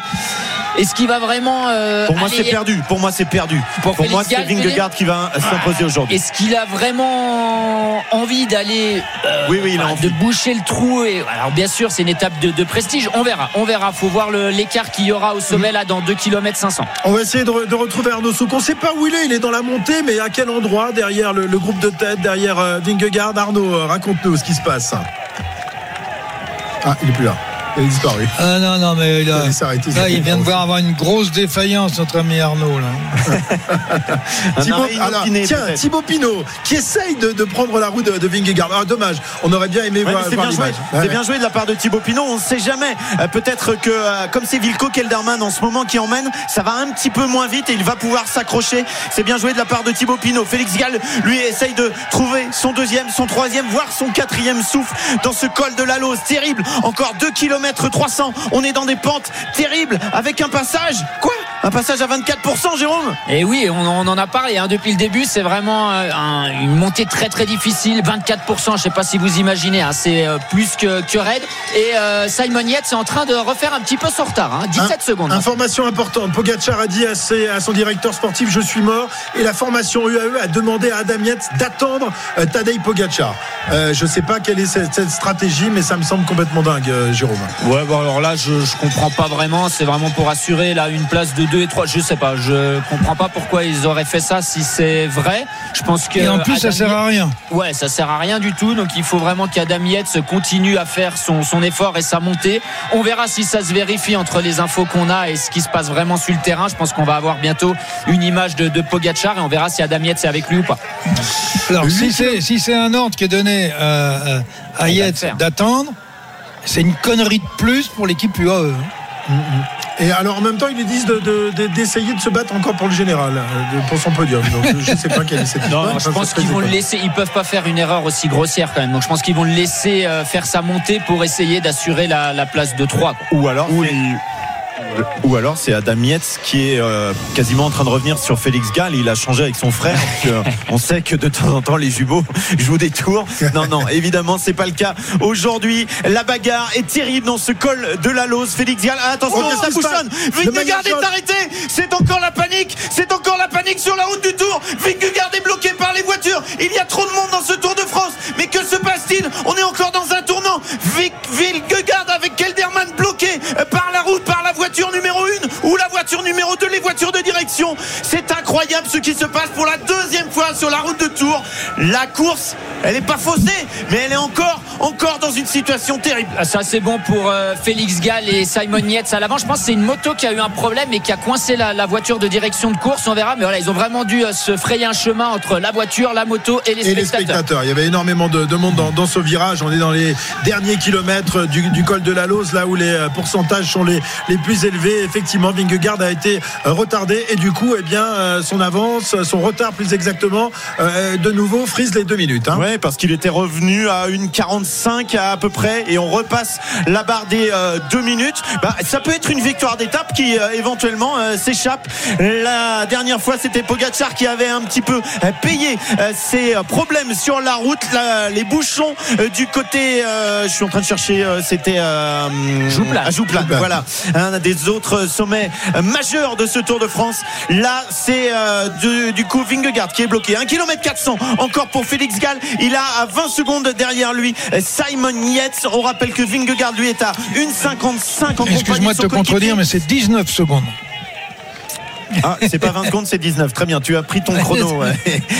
Est-ce qu'il va vraiment euh, Pour moi, aller- c'est perdu. Pour moi, c'est perdu. Pour moi, c'est Vingegaard qui va s'imposer aujourd'hui. Est-ce qu'il a vraiment envie d'aller euh, Oui, oui, il a envie. de boucher le trou et alors bien sûr c'est une étape de, de prestige. On verra, on verra. Faut voir l'écart qu'il y aura au sommet là dans 2 km 500. On va essayer de, re- de retrouver Arnaud Souk. On ne sait pas où il est. Il est dans la montée, mais à quel endroit Derrière le, le groupe de tête, derrière euh, Vingegaard? Arnaud, raconte-nous ce qui se passe. Ah, il est plus là. Il a disparu. Ah non, non, mais Il là, s'arrêter, il vient de voir avoir une grosse défaillance, notre ami Arnaud. Là. Thibaut, alors, inopiné, tiens. Thibaut Pinot qui essaye de, de prendre la roue de, de Vingegaard. Ah, dommage, on aurait bien aimé Ouais, voir, c'est voir bien joué. C'est Ouais. bien joué de la part de Thibaut Pinot. On ne sait jamais. Euh, Peut-être que euh, comme c'est Vilko Kelderman en ce moment qui emmène, ça va un petit peu moins vite et il va pouvoir s'accrocher. C'est bien joué de la part de Thibaut Pinot. Félix Gall, lui, essaye de trouver son deuxième, son troisième, voire son quatrième souffle dans ce col de la Lose. Terrible. Encore 2 km 300. On est dans des pentes terribles avec un passage. Quoi? Un passage à 24%, Jérôme Et oui, on, on en a parlé hein, depuis le début. C'est vraiment euh, un- une montée très très difficile. 24%, je ne sais pas si vous imaginez, hein, c'est euh, plus que, que raide. Et euh, Simon Yates est en train de refaire un petit peu son retard. hein, 17 Hein, secondes. Information importante. Pogacar a dit à, ses- à son directeur sportif Je suis mort. Et la formation UAE a demandé à Adam Yates d'attendre euh, Tadej Pogacar. Euh, je ne sais pas quelle est cette, cette stratégie, mais ça me semble complètement dingue, euh, Jérôme. Ouais, bon alors là, je, je comprends pas vraiment. C'est vraiment pour assurer là une place de 2 et 3. Je sais pas. Je comprends pas pourquoi ils auraient fait ça si c'est vrai. Je pense que. Et en plus, ça Adam sert à rien. Ouais, ça sert à rien du tout. Donc il faut vraiment qu'Adam Yates continue à faire son, son effort et sa montée. On verra si ça se vérifie entre les infos qu'on a et ce qui se passe vraiment sur le terrain. Je pense qu'on va avoir bientôt une image de, de Pogacar et on verra si Adam Yates est avec lui ou pas. Alors, si c'est si c'est un ordre qui est donné euh, euh, à Yates d'attendre, c'est une connerie de plus pour l'équipe UAE. Et alors en même temps, ils lui disent de- de- de- d'essayer de, se battre encore pour le général, euh, de- pour son podium. Donc je ne sais pas quelle est cette Non, je pense qu'ils vont le laisser. Ils peuvent pas faire une erreur aussi grossière quand même. Donc je pense qu'ils vont le laisser euh, faire sa montée pour essayer d'assurer la, la place de 3 Ou alors, c'est- ou alors c'est Adam Yates qui est euh, quasiment en train de revenir sur Félix Gall. Il a changé avec son frère. on sait que de temps en temps les jumeaux jouent des tours. Non, non, évidemment c'est pas le cas. Aujourd'hui, la bagarre est terrible dans ce col de la Lose. Félix Gall, ah, attention, Oh, ça bouchonne. Vingegaard est arrêté. C'est encore la panique. C'est encore la panique sur la route du Tour. Vingegaard est bloqué par les voitures. Il y a trop de monde dans ce Tour de France. Mais que se passe-t-il? On est encore dans un tournant. Vingegaard avec Kelderman bloqué euh, par la route, par la voiture numéro 1 ou la voiture numéro 2, les voitures de direction. C'est incroyable ce qui se passe pour la deuxième fois sur la route de Tours. La course, elle n'est pas faussée, mais elle est encore, encore dans une situation terrible. Ah, Ça c'est bon pour euh, Félix Gall et Simon Yates à l'avant. Je pense que c'est une moto qui a eu un problème et qui a coincé la, la voiture de direction de course. On verra, mais voilà, ils ont vraiment dû euh, se frayer un chemin entre la voiture, la moto et les Et les spectateurs. spectateurs. Il y avait énormément de, de monde dans, dans ce virage. On est dans les derniers kilomètres du, du col de la Lose, là où les euh, pourcentages sont les, les plus élevés. Effectivement, Vingegaard a été retardé et du coup, eh bien, son avance, son retard plus exactement, euh, de nouveau frise les deux minutes. Hein. Ouais, parce qu'il était revenu à une 45 à, peu près et on repasse la barre des euh, deux minutes. Bah, ça peut être une victoire d'étape qui euh, éventuellement euh, s'échappe. La dernière fois, c'était Pogacar qui avait un petit peu payé euh, ses problèmes sur la route, La- les bouchons euh, du côté. euh, je suis en train de chercher. euh, c'était euh, à Jouplane, Jouplane. Voilà, un des autres sommets majeurs de ce Tour de France. Là, c'est euh, du, du coup Vingegaard qui est bloqué. 1 km 400 encore pour Félix Gall. Il a à 20 secondes derrière lui Simon Yates. On rappelle que Vingegaard lui est à 1,55 en Excuse-moi de te contredire, mais c'est 19 secondes. Ah, c'est pas 20 secondes, c'est 19. Très bien, tu as pris ton chrono. ouais.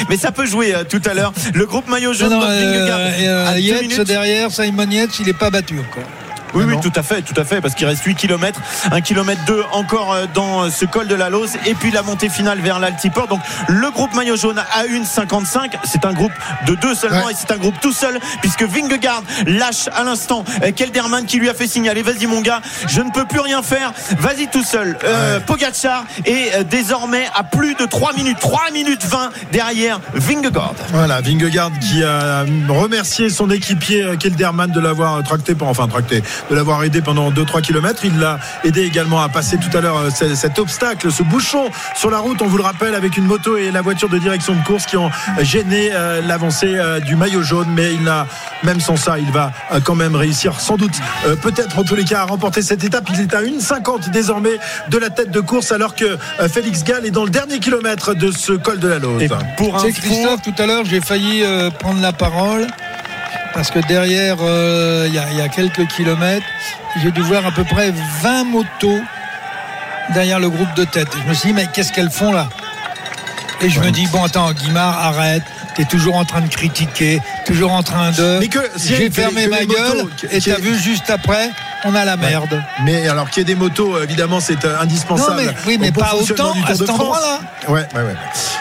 Mais ça peut jouer euh, tout à l'heure. Le groupe maillot jaune Non, non, euh, euh, Yates derrière, Simon Yates, il n'est pas battu encore. Oui, oui, tout à fait, tout à fait, parce qu'il reste 8 km, 1 km 2 encore euh, dans euh, ce col de la Lose, et puis la montée finale vers l'Altiport. Donc le groupe maillot jaune à 1,55, c'est un groupe de deux seulement, Ouais. et c'est un groupe tout seul, puisque Vingegaard lâche à l'instant euh, Kelderman qui lui a fait signaler, vas-y mon gars, je ne peux plus rien faire, vas-y tout seul. Euh, Ouais. Pogacar est désormais à plus de 3 minutes, 3 minutes 20 derrière Vingegaard. Voilà, Vingegaard qui a remercié son équipier Kelderman de l'avoir tracté, pour- enfin tracté, de l'avoir aidé pendant 2-3 km. Il l'a aidé également à passer tout à l'heure euh, ce- cet obstacle, ce bouchon sur la route, on vous le rappelle, avec une moto et la voiture de direction de course qui ont gêné euh, l'avancée euh, du maillot jaune. Mais il a, même sans ça, il va euh, quand même réussir, sans doute, euh, peut-être en tous les cas, à remporter cette étape. Il est à 1,50 désormais de la tête de course, alors que euh, Félix Gall est dans le dernier kilomètre de ce col de la Lose. Et pour info- Christophe, tout à l'heure, j'ai failli euh, prendre la parole parce que derrière, euh, il y, a- il y a quelques kilomètres, j'ai dû voir à peu près 20 motos derrière le groupe de tête. Et je me suis dit, mais qu'est-ce qu'elles font là? Et je me dis, bon, attends, Guimard, arrête. T'es toujours en train de critiquer, toujours en train de. Mais que- si J'ai fermé que ma gueule motos- et t'as vu juste après, on a la merde. Mais alors qu'il y ait des motos, euh, évidemment, c'est euh, indispensable. Non, mais- oui, mais pas autant à cet endroit-là. Ouais, ouais, ouais.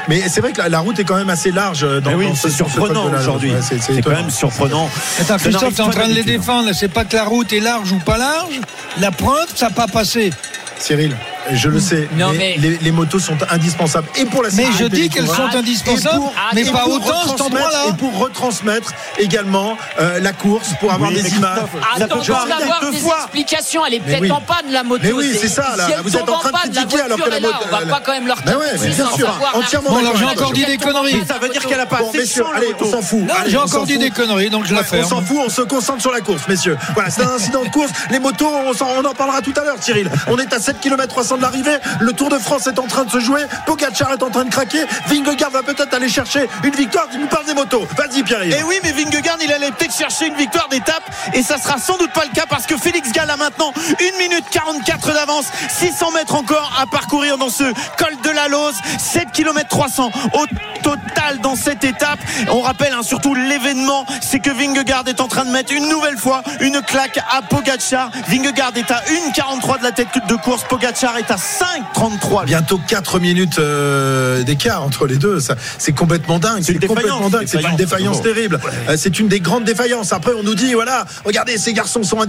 Mais c'est vrai que la, la route est quand même assez large. euh, Dans, Mais oui, dans c'est ce- sur ce surprenant aujourd'hui. Ouais, c'est- c'est quand même surprenant. Attends, Christophe, t'es en train de les défendre. C'est pas que la route est large ou pas large. La preuve, ça n'a pas passé. Cyril, je le sais. Non, mais, mais- les, les motos sont indispensables. Et pour la Mais sécurité je dis qu'elles sont indispensables, et pour- mais pas pour autant cet retransmettre- endroit-là. Et pour retransmettre également euh, la course, pour avoir Oui, des mais images. Attends d'avoir deux des fois. explications. Elle est Mais peut-être oui. en panne la moto. Mais oui, c'est ça, là. Si Vous êtes en train de critiquer alors que la moto- On va pas quand même leur Mais ouais, mais bien sûr, entièrement j'ai encore dit des conneries. Ça veut dire qu'elle a pas assez allez, on s'en fout. J'ai encore dit des conneries, donc je la ferme. on s'en fout, on se concentre sur la course, messieurs. Voilà, c'est un incident de course. Les motos, on en parlera tout à l'heure, Cyril. On est à 7 km 300 de l'arrivée. Le Tour de France est en train de se jouer. Pogacar est en train de craquer. Vingegaard va peut-être aller chercher une victoire. Tu nous parles des motos. Vas-y, Pierre-Yves. Et oui, mais Vingegaard, il allait peut-être chercher une victoire d'étape et ça sera sans doute pas le cas parce que Félix Gall a maintenant 1 minute 44 d'avance, 600 mètres encore à parcourir dans ce col de la Lose, 7 km 300 au total dans cette étape. On rappelle hein, surtout l'événement, c'est que Vingegaard est en train de mettre une nouvelle fois une claque à Pogacar. Vingegaard est à 1,43 de la tête de course, Pogacar est à 5,33. Bientôt 4 minutes euh, d'écart entre les deux. Ça, c'est complètement dingue. C'est une complètement défaillance, dingue. C'est une défaillance, défaillance terrible. Euh, c'est une des grandes défaillances. Après, on nous dit, voilà, regardez, ces garçons sont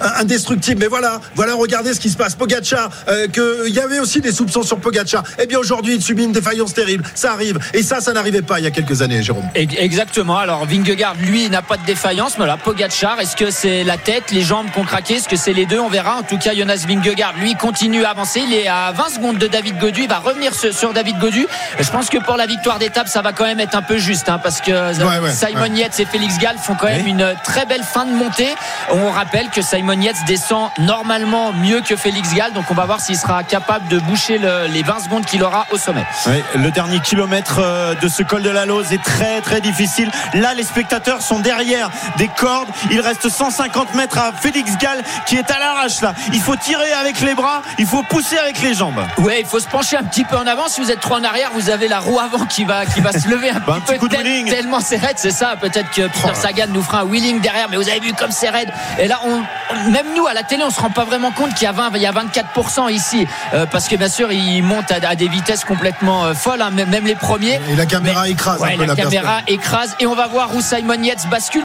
indestructibles. Mais voilà, voilà, regardez ce qui se passe. Pogacar, euh, que il y avait aussi des soupçons sur Pogacar. Eh bien, aujourd'hui, il subit une défaillance terrible. Ça arrive. Et ça, ça n'arrivait pas il y a quelques années, Jérôme. Ex- Exactement. Alors Vingegaard, lui, n'a pas de défaillance. Mais là, Pogacar, est-ce que c'est la tête, les jambes qui ont craqué Est-ce que c'est les deux? On verra. En tout cas, Jonas Vingegaard, lui, continue à avancer. Il est à 20 secondes de David Godu. Il va revenir sur David Godu. Je pense que pour la victoire d'étape, ça va quand même être un peu juste, hein, parce que Ouais, ouais, Simon ouais. Yates et Félix Gall font quand même Oui. une très belle fin de montée. On rappelle que Simon Yates descend normalement mieux que Félix Gall, donc on va voir s'il sera capable de boucher le- les 20 secondes qu'il aura au sommet. Ouais, le dernier kilomètre euh, de ce col de la Lose est très très difficile. Là, les spectateurs sont derrière des cordes. Il reste 150 mètres à Félix Gall qui est à l'arrache là. Il faut tirer avec les bras, il faut pousser avec les jambes. Ouais, il faut se pencher un petit peu en avant. Si vous êtes trop en arrière, vous avez la roue avant qui va, qui va se lever un Bah, un petit petit coup peu de tel- wheeling. tellement c'est raide, c'est ça. Peut-être que Peter Sagan nous fera un wheeling derrière, mais vous avez vu comme c'est raide. Et là, on, même nous à la télé, on se rend pas vraiment compte qu'il y a 20, il y a 24% ici, Euh, parce que bien sûr, ils montent à, à des vitesses complètement euh, folles, hein, même, même les premiers. Et la caméra écrase Ouais, un peu la la, caméra écrase et on va voir où Simon Yates bascule.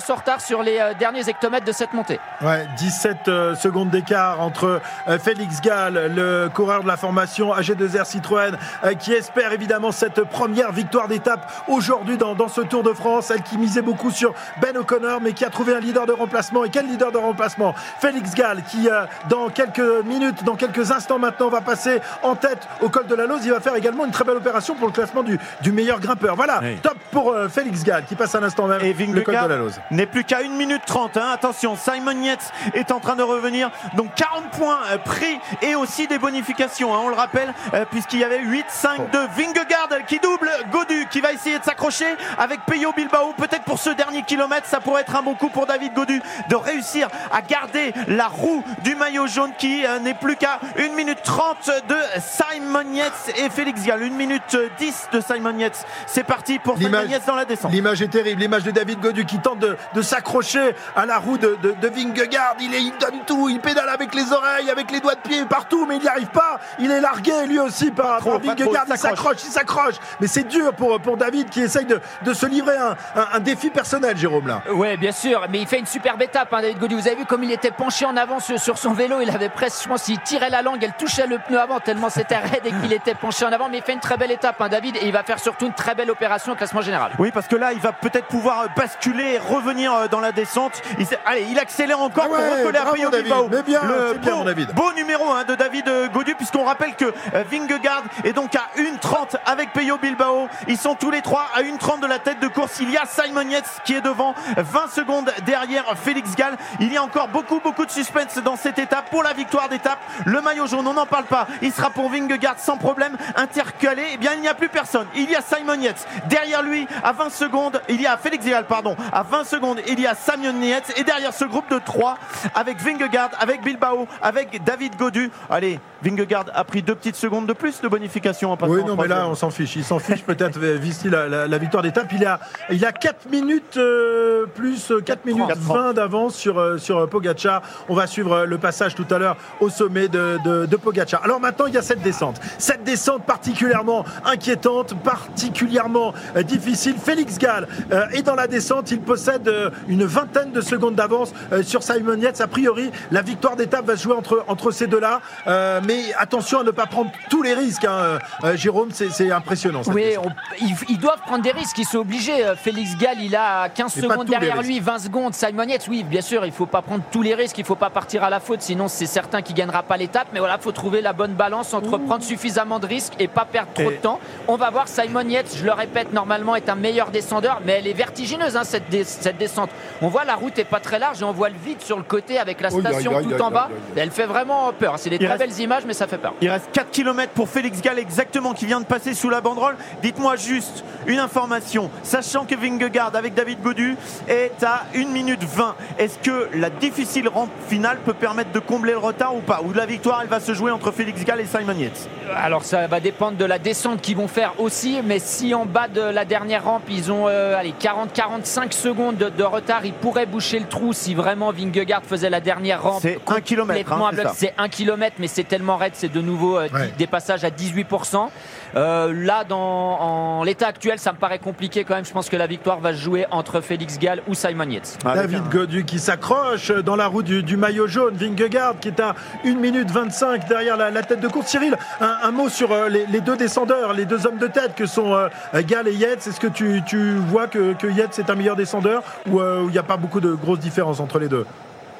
Son retard sur les euh, derniers hectomètres de cette montée. Ouais, 17 euh, secondes d'écart entre euh, Félix Gall, le coureur de la formation AG2R Citroën, euh, qui espère évidemment cette première victoire d'étape aujourd'hui dans, dans ce Tour de France. Elle qui misait beaucoup sur Ben O'Connor, mais qui a trouvé un leader de remplacement. Et quel leader de remplacement? Félix Gall, qui euh, dans quelques minutes, dans quelques instants maintenant, va passer en tête au col de la Lose. Il va faire également une très belle opération pour le classement du, du meilleur grimpeur. Voilà, Oui. top pour euh, Félix Gall, qui passe à l'instant même Et le col de la Lose. N'est plus qu'à 1 minute 30. hein. Attention, Simon Yates est en train de revenir. Donc 40 points euh, pris et aussi des bonifications. hein, on le rappelle, euh, puisqu'il y avait 8, 5, 2. Vingegaard qui double. Godu qui va essayer de s'accrocher avec Peyo Bilbao. Peut-être pour ce dernier kilomètre, ça pourrait être un bon coup pour David Godu de réussir à garder la roue du maillot jaune qui euh, n'est plus qu'à 1 minute 30 de Simon Yates et Félix Gall. 1 minute 10 de Simon Yates. C'est parti pour Simon Yates dans la descente. L'image est terrible, l'image de David Godu qui tente de, de s'accrocher à la roue de, de, de Vingegaard. Il, est- il donne tout, il pédale avec les oreilles, avec les doigts de pied partout, mais il n'y arrive pas. Il est largué lui aussi par, trop, par il Il s'accroche, il s'accroche. Mais c'est dur pour, pour David qui essaye de, de se livrer un, un, un défi personnel, Jérôme là. Oui, bien sûr, mais il fait une superbe étape, hein, David Godu. Vous avez vu comme il était penché en avant sur, sur son vélo. Il avait presque, je pense, s'il tirait la langue, elle touchait le pneu avant tellement c'était raide et qu'il était penché en avant. Mais il fait une très belle étape, hein, David, et il va faire surtout une très belle opération au classement général. Oui, parce que là, il va peut-être pouvoir basculer et revenir euh, dans la descente. Il allez, il accélère encore Ah ouais, pour recoller à. Bilbao. Mais bien, le bien, beau, mon David. beau numéro hein, de David euh, Godu, puisqu'on rappelle que euh, Vingegaard est donc à 1,30 avec Peyo Bilbao. Ils sont tous les trois à 1,30 de la tête de course. Il y a Simon Yates qui est devant, 20 secondes derrière Félix Gall. Il y a encore beaucoup, beaucoup de suspense dans cette étape pour la victoire d'étape. Le maillot jaune, on n'en parle pas. Il sera pour Vingegaard sans problème. Intercalé, eh bien, il n'y a plus personne. Il y a Simon Yates. Derrière lui, à 20 secondes, il y a Félix Gall, pardon. À 20 secondes, il y a Simon Yates. Et derrière ce groupe de 3, avec Vingegaard, avec Bilbao, avec David Godu. Allez, Vingegaard a pris deux petites secondes de plus de bonification en passant Oui, non, mais là, on s'en fiche. Il s'en fiche peut-être, euh, Visti, la, la- la victoire d'étape. Il a, il a 4 minutes euh, plus, euh, 4 minutes 4, 20 d'avance sur, euh, sur euh, Pogacar. On va suivre euh, le passage tout à l'heure au sommet de, de, de Pogacar. Alors maintenant, il y a cette descente. Cette descente particulièrement inquiétante, particulièrement euh, difficile. Félix Gall euh, est dans la descente. Il possède une vingtaine de secondes d'avance euh, sur Simon Yates. A priori, la victoire d'étape va se jouer entre, entre ces deux-là. Euh, mais attention à ne pas prendre tous les risques. hein. Euh, Jérôme, c'est impressionnant. cette Oui, on- ils, ils doivent prendre des risques, ils sont obligés. Félix Gall, il a 15 Mais pas secondes derrière lui, 20 secondes. Simon Yates, oui, bien sûr, il faut pas prendre tous les risques, il faut pas partir à la faute, sinon c'est certain qu'il gagnera pas l'étape. Mais voilà, faut trouver la bonne balance entre prendre suffisamment de risques et pas perdre trop Et- de temps. On va voir Simon Yates, je le répète, normalement est un meilleur descendeur, mais elle est vertigineuse hein, cette, cette descente. On voit la route est pas très large et on voit le vide sur le côté avec la station tout en bas. Elle fait vraiment peur. C'est des Il très reste- belles images, mais ça fait peur. Il reste 4 km pour Félix Gall exactement qui vient de passer sous la banderole. Dites-moi juste une information. Sachant que Vingegaard avec David Godu est à 1 minute 20. Est-ce que la difficile rampe finale peut permettre de combler le retard ou pas? Ou la victoire elle va se jouer entre Félix Gall et Simon Yates? Alors ça va dépendre de la descente qu'ils vont faire aussi, mais si en bas de la dernière rampe ils ont euh, allez, 40-45 secondes de, de retard, ils pourraient boucher le trou si vraiment Vingegaard faisait la dernière rampe. C'est un kilomètre, hein, à c'est bloc. ça. C'est un kilomètre, mais c'est tellement raide, c'est de nouveau euh, Ouais. des passages à 18%. Euh, là, dans en l'état actuel, ça me paraît compliqué quand même. Je pense que la victoire va se jouer entre Félix Gall ou Simon Yates. Avec David un- Godu qui s'accroche dans la roue du, du maillot jaune. Vingegaard qui est à 1 minute 25 derrière la, la tête de course. Cyril, un, un mot sur euh, les, les deux descendeurs, les deux hommes de tête que sont euh, Gall et Yates. Est-ce que tu, tu vois que, que Yates est un meilleur descendeur ou euh, il n'y a pas beaucoup de grosses différences entre les deux?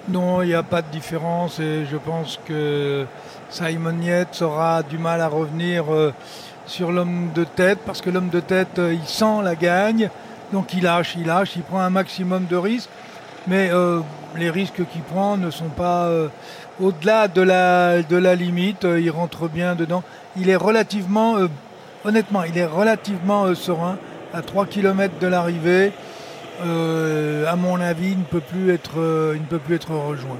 Non, il n'y a pas de différence et je pense que Simon Yates aura du mal à revenir euh, sur l'homme de tête parce que l'homme de tête, euh, il sent la gagne, donc il lâche, il lâche, il prend un maximum de risques, mais euh, les risques qu'il prend ne sont pas euh, au-delà de la, limite, il rentre bien dedans. Il est relativement, honnêtement, il est relativement serein à 3 km de l'arrivée. À mon avis, il ne peut plus être rejoint.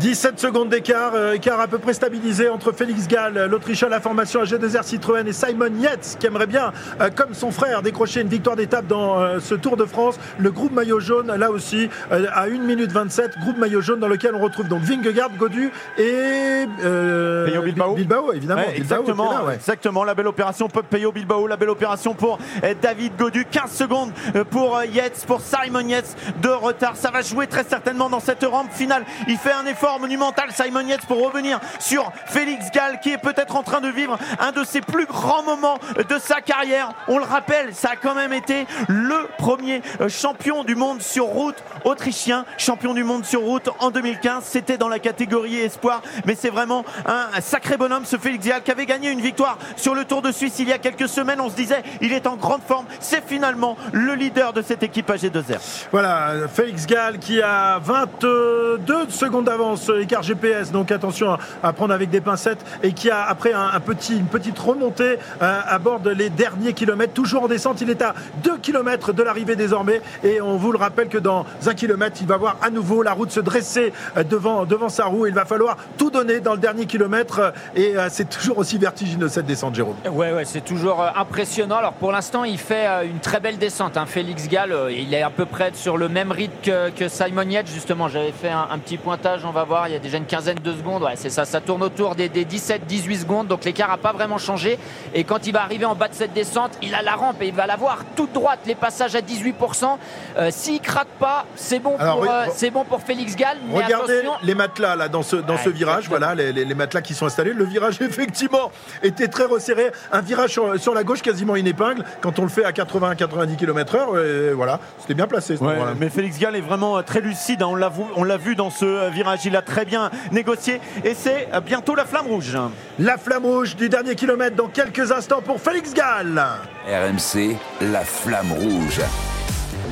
17 secondes d'écart, euh, écart à peu près stabilisé entre Félix Gall, euh, l'Autrichien à la formation AG2R Citroën et Simon Yates qui aimerait bien, euh, comme son frère, décrocher une victoire d'étape dans euh, ce Tour de France. Le groupe maillot jaune, là aussi, euh, à 1 minute 27, groupe maillot jaune dans lequel on retrouve donc Vingegaard, Godu et euh, Peyo Bilbao. Bilbao, évidemment. Ouais, Bilbao exactement, là, ouais. exactement. La belle opération pour Peyo Bilbao, la belle opération pour David Godu. 15 secondes pour Yates, pour Simon Yates de retard. Ça va jouer très certainement dans cette rampe finale. Il fait un effort monumental, Simon Yates, pour revenir sur Félix Gall, qui est peut-être en train de vivre un de ses plus grands moments de sa carrière. On le rappelle, ça a quand même été le premier euh, champion du monde sur route autrichien, champion du monde sur route en 2015. C'était dans la catégorie espoir, mais c'est vraiment un, sacré bonhomme, ce Félix Gall, qui avait gagné une victoire sur le Tour de Suisse il y a quelques semaines. On se disait, il est en grande forme. C'est finalement le leader de cette équipe AG2R. Voilà, Félix Gall qui a 22 secondes d'avance, euh, écart GPS, donc attention à, prendre avec des pincettes, et qui a après un, petit, une petite remontée euh, à bord de les derniers kilomètres, toujours en descente, il est à 2 km de l'arrivée désormais, et on vous le rappelle que dans un kilomètre, il va voir à nouveau la route se dresser euh, devant, devant sa roue, il va falloir tout donner dans le dernier kilomètre, euh, et euh, c'est toujours aussi vertigineux cette descente, Jérôme. Ouais, ouais, c'est toujours euh, impressionnant. Alors pour l'instant, il fait euh, une très belle descente. hein. Félix Gall, euh, il est à peu près sur le même rythme que, que Simon Yates. Justement, j'avais fait un, un petit pointage, on va voir, il y a déjà une quinzaine de secondes. Ouais, c'est ça, ça tourne autour des, des 17-18 secondes. Donc l'écart n'a pas vraiment changé. Et quand il va arriver en bas de cette descente, il a la rampe et il va la voir toute droite. Les passages à 18%. Euh, S'il craque pas, c'est bon, Alors, pour, oui, euh, c'est bon pour Félix Gall. Mais Regardez attention, les matelas là dans ce, dans Ouais, ce virage, voilà les, les- les matelas qui sont installés. Le virage effectivement était très resserré, un virage sur, sur la gauche quasiment une épingle quand on le fait à 80-90 km/h. et Voilà, c'était bien placé. ce Ouais, moment-là. mais Félix Gall est vraiment euh, très lucide. hein. On l'a vu, on l'a vu dans ce euh, virage. Il a très bien négocié. Et c'est bientôt la flamme rouge. La flamme rouge du dernier kilomètre dans quelques instants pour Félix Gall. RMC, la flamme rouge.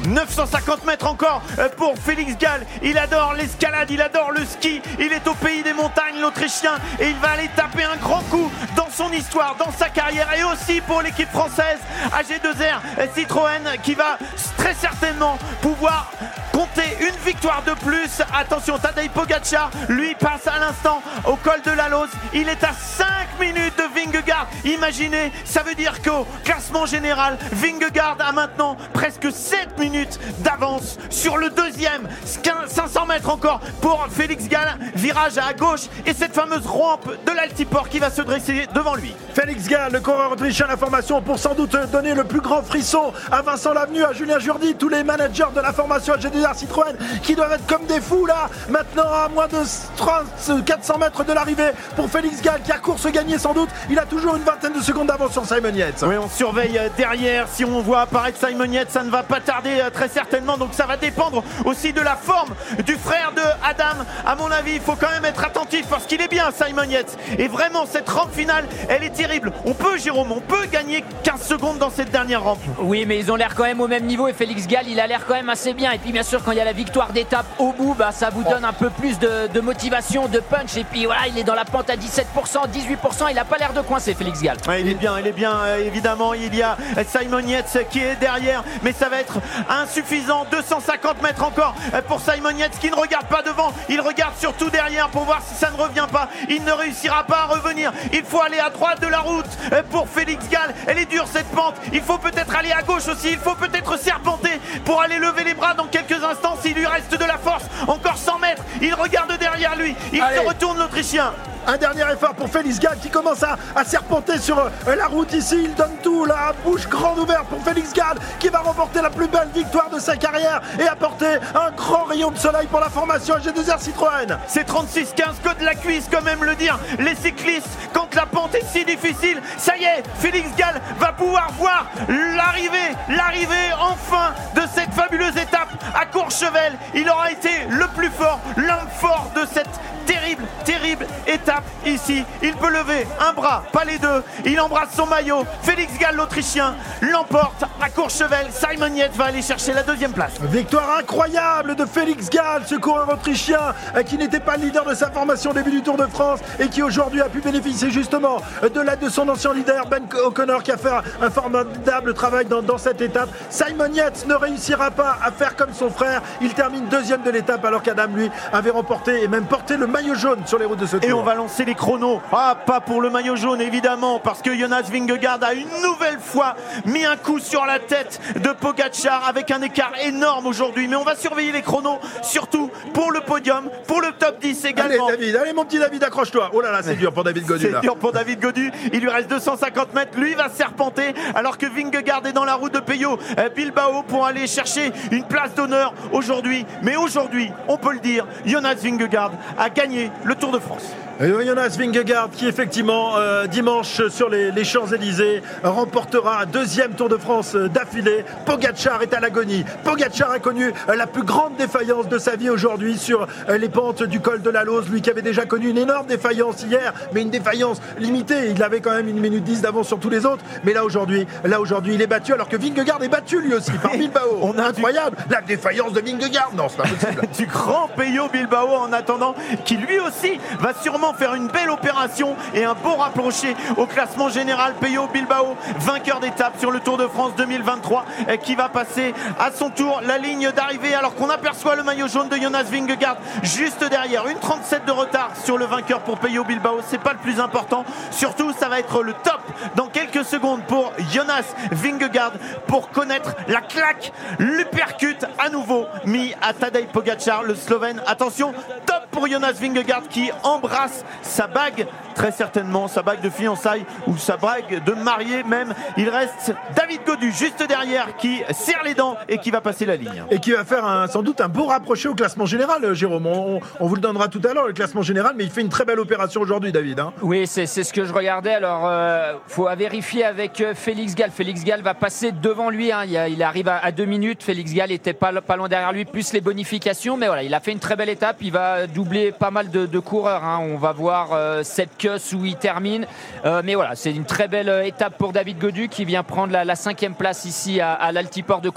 950 mètres encore euh, pour Félix Gall. Il adore l'escalade, il adore le ski. Il est au pays des montagnes, l'Autrichien, et il va aller taper un grand coup dans son histoire, dans sa carrière, et aussi pour l'équipe française AG2R euh, Citroën, qui va très certainement pouvoir compter une victoire de plus. Attention, Tadej Pogacar, lui passe à l'instant au col de la Lose. Il est à 5 minutes de Vingegaard. Imaginez, ça veut dire qu'au classement général, Vingegaard a maintenant presque 7 minutes d'avance sur le deuxième. 15 500 mètres encore pour Félix Gall. Virage à gauche et cette fameuse rampe de l'Altiport qui va se dresser devant lui. Félix Gall, le coureur autrichien à la formation, pour sans doute donner le plus grand frisson à Vincent Lavenu, à Julien Jourdi, tous les managers de la formation GDR Citroën qui doivent être comme des fous là, maintenant à moins de 30, 400 mètres de l'arrivée pour Félix Gall qui a course gagnée sans doute. Il a toujours une vingtaine de secondes d'avance sur Simon Yates. Oui, on surveille euh, derrière. Si on voit apparaître Simon Yates, ça ne va pas tarder très certainement. Donc ça va dépendre aussi de la forme du frère de Adam. À mon avis, il faut quand même être attentif parce qu'il est bien, Simon Yates. Et vraiment, cette rampe finale, elle est terrible. On peut, Jérôme, on peut gagner 15 secondes dans cette dernière rampe. Oui, mais ils ont l'air quand même au même niveau et Félix Gall, il a l'air quand même assez bien. Et puis bien sûr, quand il y a la victoire d'étape au bout, bah, ça vous donne un peu plus de, de motivation, de punch. Et puis voilà, il est dans la pente à 17%, 18%. Il a pas l'air de coincer, Félix Gall. Ouais, il est bien, il est bien, euh, évidemment. Il y a euh, Simon Yates qui est derrière, mais ça va être insuffisant. 250 mètres encore euh, pour Simon Yates qui ne regarde pas devant. Il regarde surtout derrière pour voir si ça ne revient pas. Il ne réussira pas à revenir. Il faut aller à droite de la route euh, pour Félix Gall. Elle est dure cette pente. Il faut peut-être aller à gauche aussi. Il faut peut-être serpenter pour aller lever les bras dans quelques instants s'il lui reste de la force. Encore 100 mètres. Il regarde derrière lui. Il Allez. se retourne l'Autrichien. Un dernier effort pour Félix Gall qui commence à, à serpenter sur euh, la route ici. Il donne tout, la bouche grande ouverte pour Félix Gall qui va remporter la plus belle victoire de sa carrière et apporter un grand rayon de soleil pour la formation G2R Citroën. C'est 36-15 que de la cuisse, quand même le dire. Les cyclistes, quand la pente est si difficile, ça y est, Félix Gall va pouvoir voir l'arrivée, l'arrivée enfin de cette fabuleuse étape à Courchevel. Il aura été le plus fort, l'homme fort de cette terrible, terrible terrible étape ici. Il peut lever un bras, pas les deux. Il embrasse son maillot. Félix Gall, l'Autrichien, l'emporte à Courchevel. Simon Yates va aller chercher la deuxième place. Victoire incroyable de Félix Gall, ce coureur autrichien euh, qui n'était pas le leader de sa formation au début du Tour de France et qui aujourd'hui a pu bénéficier justement de l'aide de son ancien leader Ben O'Connor qui a fait un, un formidable travail dans, dans cette étape. Simon Yates ne réussira pas à faire comme son frère. Il termine deuxième de l'étape alors qu'Adam lui avait remporté et même porté le maillot jaune sur les routes de ce tour. Et on va lancer les chronos. Ah, pas pour le maillot jaune, évidemment, parce que Jonas Vingegaard a une nouvelle fois mis un coup sur la tête de Pogacar avec un écart énorme aujourd'hui. Mais on va surveiller les chronos, surtout pour le podium, pour le top 10 Allez également. David, allez mon petit David, accroche-toi. Oh là là, c'est dur pour David Godu C'est dur pour David Godu. Il lui reste 250 mètres. Lui va serpenter alors que Vingegaard est dans la route de Peyo euh, Bilbao pour aller chercher une place d'honneur aujourd'hui. Mais aujourd'hui, on peut le dire, Jonas Vingegaard a gagné le Tour de France. Et Jonas Vingegaard qui effectivement euh, dimanche sur les, les Champs-Élysées remportera un deuxième Tour de France euh, d'affilée. Pogacar est à l'agonie. Pogacar a connu euh, la plus grande défaillance de sa vie aujourd'hui sur euh, les pentes du col de la Lose. Lui qui avait déjà connu une énorme défaillance hier, mais une défaillance limitée. Il avait quand même une minute 10 d'avance sur tous les autres. Mais là aujourd'hui, là aujourd'hui, il est battu alors que Vingegaard est battu lui aussi par Bilbao. On a incroyable. La défaillance de Vingegaard. Non, c'est pas possible. du grand Peyo Bilbao en attendant qui lui aussi va sûrement faire une belle opération et un beau rapproché au classement général Peyo Bilbao vainqueur d'étape sur le Tour de France 2023 et qui va passer à son tour la ligne d'arrivée alors qu'on aperçoit le maillot jaune de Jonas Vingegaard juste derrière. Une 37 de retard sur le vainqueur pour Peyo Bilbao. C'est pas le plus important. Surtout ça va être le top dans quelques secondes pour Jonas Vingegaard pour connaître la claque l'uppercut à nouveau mis à Tadej Pogacar le Slovène. Attention top pour Jonas Vingegaard qui embrasse sa bague très certainement sa bague de fiançailles ou sa bague de mariée même. Il reste David Godu juste derrière qui serre les dents et qui va passer la ligne et qui va faire un- sans doute un beau rapproché au classement général, euh, Jérôme. On, on vous le donnera tout à l'heure, le classement général, mais il fait une très belle opération aujourd'hui, David. hein. Oui, c'est ce que je regardais. Alors, euh, faut à vérifier avec euh, Félix Gall. Félix Gall va passer devant lui. hein. Il, il arrive à, à deux minutes. Félix Gall était pas, pas loin derrière lui, plus les bonifications. Mais voilà, il a fait une très belle étape. Il va doubler pas mal de, de coureurs. hein. On va voir euh, cette queue où il termine. Euh, mais voilà, c'est une très belle étape pour David Godu qui vient prendre la, la cinquième place ici à, à l'altiport de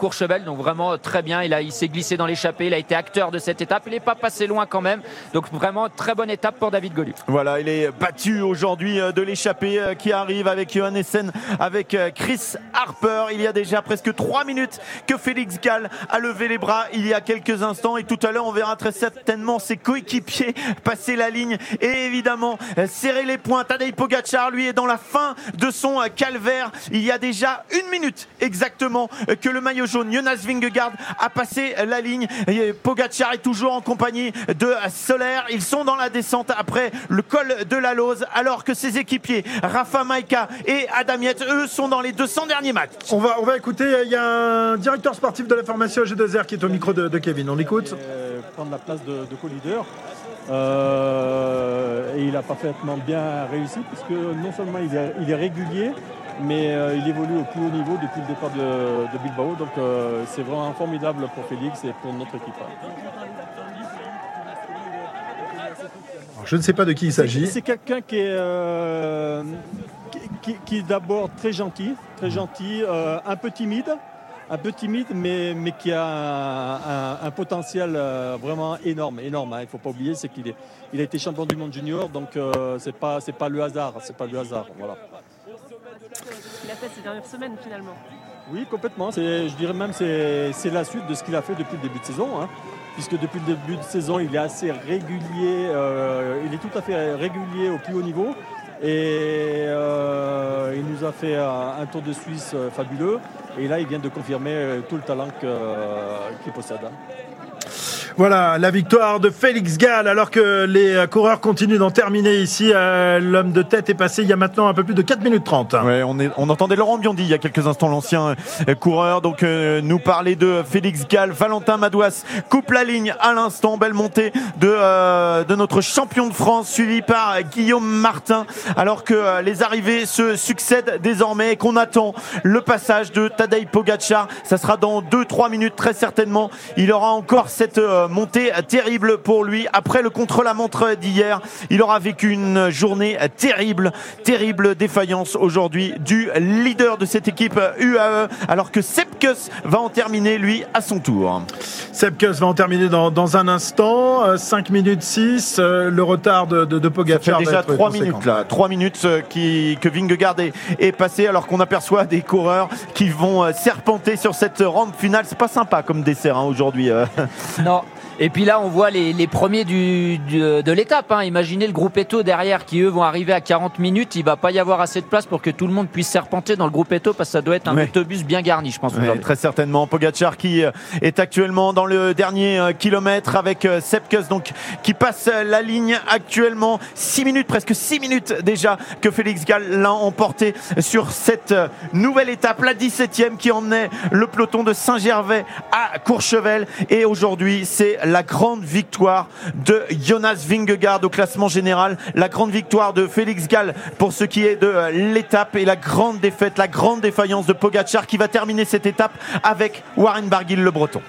Donc vraiment très bien. Il, il s'est glissé dans l'échappée. Il a été acteur de cette étape. Il n'est pas passé loin quand même. Donc vraiment très bonne étape pour David Godu. Voilà, il est battu aujourd'hui euh, de l'échappée euh, qui arrive avec Johan Essen, avec euh, Chris Harper. Il y a déjà presque trois minutes que Félix Gall a levé les bras il y a quelques instants et tout à l'heure on verra très certainement ses coéquipiers passer la ligne et évidemment serrer les points. Tadej Pogacar lui est dans la fin de son calvaire. Il y a déjà une minute exactement que le maillot jaune Jonas Vingegaard a passé la ligne. Et Pogacar est toujours en compagnie de Soler. Ils sont dans la descente après le col de la Lose, alors que ses équipiers Rafa Maika et Adam Yates, eux, sont dans les 200 derniers matchs. On va, on va écouter, il y a un directeur sportif de la formation G2R qui est au micro de, de Kevin. On l'écoute. euh, prendre la place de, de co-leader. Euh, et il a parfaitement bien réussi puisque non seulement il est, il est régulier, mais euh, il évolue au plus haut niveau depuis le départ de, de Bilbao. Donc euh, c'est vraiment formidable pour Félix et pour notre équipe. Alors, je ne sais pas de qui il s'agit. C'est quelqu'un qui est, euh, qui, est d'abord très gentil, très gentil, un peu timide, un peu timide, mais, mais qui a un, un- un potentiel euh, vraiment énorme, énorme. hein. Il ne faut pas oublier, c'est qu'il est, il a été champion du monde junior, donc euh, c'est pas, c'est pas le hasard, c'est pas le hasard, voilà. Qu'il a fait ces dernières semaines finalement. Oui, complètement. Je dirais même c'est c'est la suite de ce qu'il a fait depuis le début de saison. hein. Puisque depuis le début de saison, il est assez régulier. euh, il est tout à fait régulier au plus haut niveau. Et euh, il nous a fait un, tour de Suisse euh, fabuleux. Et là, il vient de confirmer tout le talent que, qu'il possède. Voilà, la victoire de Félix Gall, alors que les euh, coureurs continuent d'en terminer ici. euh, L'homme de tête est passé il y a maintenant un peu plus de 4 minutes 30. Ouais, on, est- on entendait Laurent Biondi il y a quelques instants, l'ancien euh, coureur, donc euh, nous parler de Félix Gall, Valentin Madouas coupe la ligne à l'instant, belle montée de, euh, de notre champion de France, suivi par Guillaume Martin, alors que euh, les arrivées se succèdent désormais et qu'on attend le passage de Tadej Pogacar. Ça sera dans 2-3 minutes très certainement. Il aura encore cette, euh, montée terrible pour lui. Après le contre-la-montre d'hier, il aura vécu une journée terrible, terrible défaillance aujourd'hui du leader de cette équipe UAE, alors que Sepkus va en terminer, lui, à son tour. Sepkus va en terminer dans, dans un instant. Euh, 5 minutes 6. euh, le retard de, de, de Ça Pogacar. déjà être 3 conséquent. minutes là, 3 minutes euh, qui, que Vingegaard est, est passé alors qu'on aperçoit des coureurs qui vont euh, serpenter sur cette rampe finale. C'est pas sympa comme dessert hein, aujourd'hui. euh. Non. Et puis là, on voit les, les premiers du, du- de l'étape. hein. Imaginez le groupe Eto derrière qui, eux, vont arriver à 40 minutes. Il va pas y avoir assez de place pour que tout le monde puisse serpenter dans le groupe Eto parce que ça doit être un Ouais. autobus bien garni, je pense. Ouais, très certainement. Pogacar qui euh, est actuellement dans le dernier euh, kilomètre avec euh, Sepkus donc qui passe la ligne actuellement. 6 minutes, presque 6 minutes déjà que Félix Gall l'a emporté sur cette nouvelle étape, la 17e qui emmenait le peloton de Saint-Gervais à Courchevel. Et aujourd'hui, c'est la grande victoire de Jonas Vingegaard au classement général, la grande victoire de Félix Gall pour ce qui est de euh, l'étape et la grande défaite, la grande défaillance de Pogacar qui va terminer cette étape avec Warren Barguil le Breton.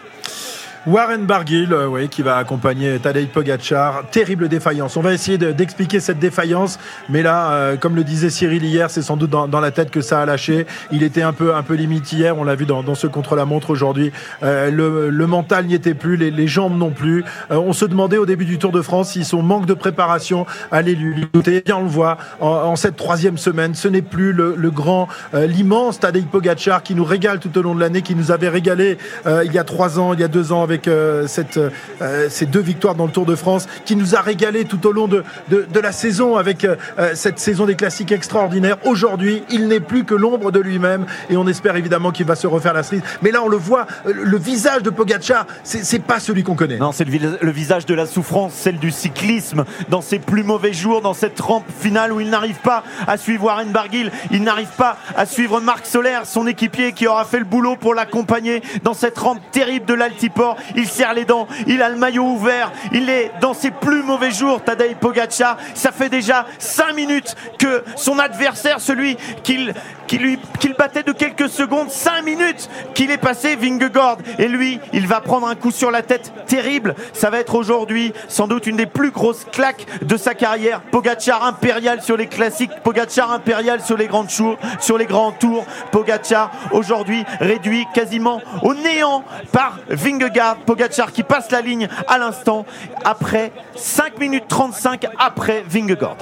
Warren Barguil, euh, oui, qui va accompagner Tadej Pogacar. Terrible défaillance. On va essayer de- d'expliquer cette défaillance, mais là, euh, comme le disait Cyril hier, c'est sans doute dans, dans la tête que ça a lâché. Il était un peu, un peu limite hier. On l'a vu dans, dans ce contre-la-montre aujourd'hui. Euh, le, le mental n'y était plus, les, les jambes non plus. Euh, on se demandait au début du Tour de France si son manque de préparation allait lui coûter. Bien, on le voit en, en cette troisième semaine. Ce n'est plus le, le grand, euh, l'immense Tadej Pogacar qui nous régale tout au long de l'année, qui nous avait régalé euh, il y a trois ans, il y a deux ans avec euh, cette, euh, ces deux victoires dans le Tour de France, qui nous a régalé tout au long de, de, la saison avec euh, cette saison des classiques extraordinaire. Aujourd'hui, il n'est plus que l'ombre de lui-même et on espère évidemment qu'il va se refaire la cerise. Mais là, on le voit, le visage de Pogacar, c'est pas celui qu'on connaît. Non, c'est le, vis- le visage de la souffrance, celle du cyclisme, dans ses plus mauvais jours, dans cette rampe finale où il n'arrive pas à suivre Warren Barguil, il n'arrive pas à suivre Marc Soler, son équipier qui aura fait le boulot pour l'accompagner dans cette rampe terrible de l'Altiport. Il serre les dents, il a le maillot ouvert, il est dans ses plus mauvais jours, Tadej Pogacar. Ça fait déjà 5 minutes que son adversaire, celui qu'il battait de quelques secondes, 5 minutes qu'il est passé Vingegaard et lui, il va prendre un coup sur la tête terrible. Ça va être aujourd'hui sans doute une des plus grosses claques de sa carrière. Pogacar impérial sur les classiques, Pogacar impérial sur les tours, sur les grands tours. Pogacar aujourd'hui réduit quasiment au néant par Vingegaard. Pogacar qui passe la ligne à l'instant après 5 minutes 35 après Vingegaard.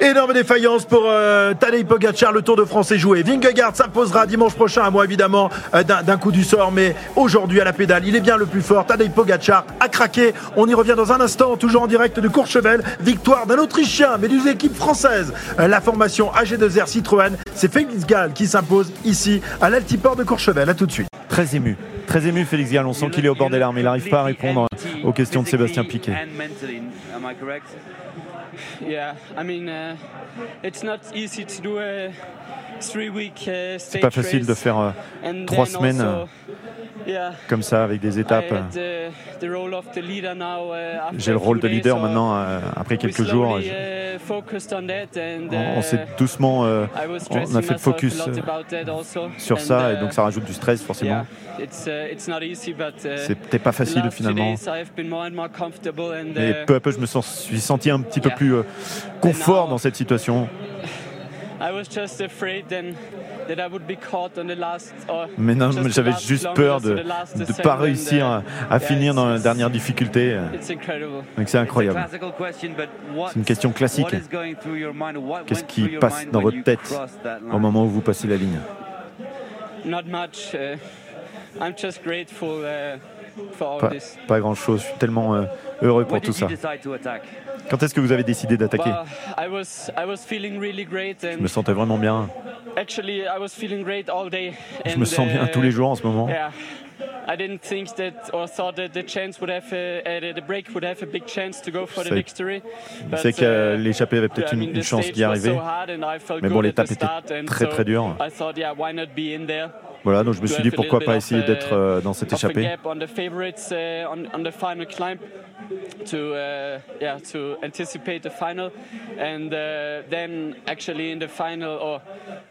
Énorme défaillance pour euh, Tadej Pogacar. Le Tour de France est joué. Vingegaard s'imposera dimanche prochain à moi évidemment euh, d'un d'un coup du sort. Mais aujourd'hui à la pédale, il est bien le plus fort. Tadej Pogacar a craqué. On y revient dans un instant, toujours en direct de Courchevel. Victoire d'un Autrichien, mais d'une équipe française. Euh, la formation AG2R Citroën, c'est Félix Gall qui s'impose ici à l'Altiport de Courchevel. À tout de suite. Très ému. Très ému Félix Gall, on sent qu'il est au bord des larmes, il n'arrive pas à répondre aux questions de Sébastien Piquet. C'est pas facile de faire euh, trois semaines euh, comme ça avec des étapes. Uh, J'ai le rôle de leader maintenant euh, après quelques jours. uh, on on s'est uh, doucement, euh, on a fait le focus euh, sur ça et uh, donc ça rajoute du stress forcément. yeah, it's, uh, it's not easy, but, uh, C'était pas facile, finalement. uh, peu à peu, je me sens, suis senti un petit peu plus confort dans cette situation. I was just afraid then that I would be caught on the last. Or Mais non, just the j'avais last juste peur de ne pas réussir à, finir it's- dans la it's- dernière difficulté. It's incredible. Donc c'est incroyable. C'est une question classique. Qu'est-ce qui passe dans votre tête au moment où vous passez la ligne? Not much. uh, I'm just grateful uh, for all Pas, this. pas grand-chose. Je suis tellement euh, heureux pour tout ça. Quand est-ce que vous avez décidé d'attaquer? Great Je me sentais vraiment bien. Je me sens bien uh, tous les jours en ce moment. Yeah. I didn't think that or thought that the chance would have a, the break would have a big chance to go for the savais- victory. Je sais que uh, l'échappée avait peut-être une, une chance d'y arriver. Mais bon, l'étape était très très dure. Voilà, donc je me suis dit pourquoi pas essayer d'être euh, dans cette échappée. gap on the favorites on, on the final climb to yeah to anticipate the final and then actually in the final or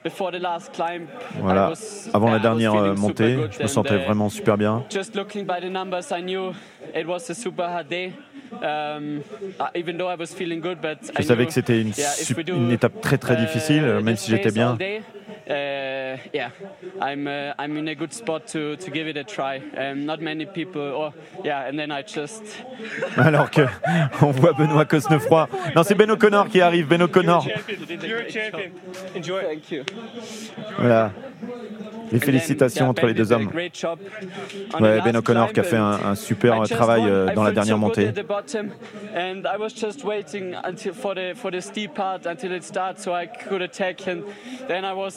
before the last climb I Voilà, avant la dernière euh, montée, je me sentais uh, vraiment super bien. just looking by the numbers I knew it was a super hard day even though I was feeling good but Je savais que c'était une, une étape très très uh, difficile, même si j'étais bien. Uh, yeah, I'm uh, I'm in a good spot to, to give it a try. Um, not many people, or yeah, and then I just Alors que on voit Benoît Cosnefroy. Non, c'est Ben O'Connor qui arrive. Ben O'Connor. You're a champion. Enjoy. Thank you. Voilà. Les félicitations entre les Ben deux hommes. Ouais, Ben O'Connor qui a fait un, super travail euh, dans la dernière montée. I was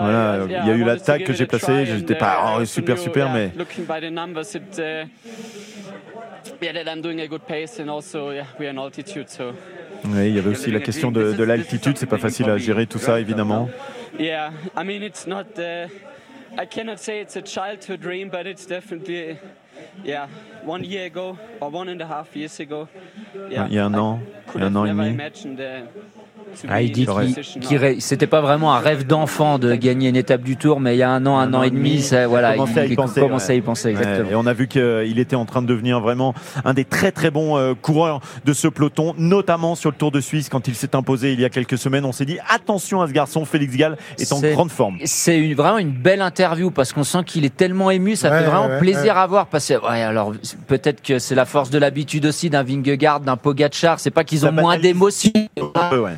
Voilà, il y a I eu l'attaque que j'ai placée, uh, pas, I oh, super, super, mais- looking by the numbers, it. Uh, yeah, that I'm doing a good pace, and also yeah, we're in altitude, so Oui, il y avait aussi la question de, de l'altitude. C'est pas facile à gérer tout ça, évidemment. Yeah, I mean, it's not. Uh, I cannot say it's a childhood dream, but it's definitely, yeah, one year ago or one and a half years ago. Yeah, Il y a un an, could il y a un an et demi. Ah, il dit qu'il c'était pas vraiment un rêve d'enfant de gagner une étape du Tour, mais il y a un an, un, an et demi, ça, voilà, il commençait à y il penser. commençait ouais. à y penser, Ouais, exactement. et on a vu qu'il était en train de devenir vraiment un des très très bons euh, coureurs de ce peloton, notamment sur le Tour de Suisse quand il s'est imposé il y a quelques semaines. On s'est dit attention à ce garçon, Félix Gall est en C'est- grande forme. C'est une- vraiment une belle interview parce qu'on sent qu'il est tellement ému, ça Ouais, fait vraiment ouais, plaisir ouais. à voir. Parce que ouais, alors peut-être que c'est la force de l'habitude aussi d'un Vingegaard, d'un Pogacar. C'est pas qu'ils ont Ça moins d'émotion.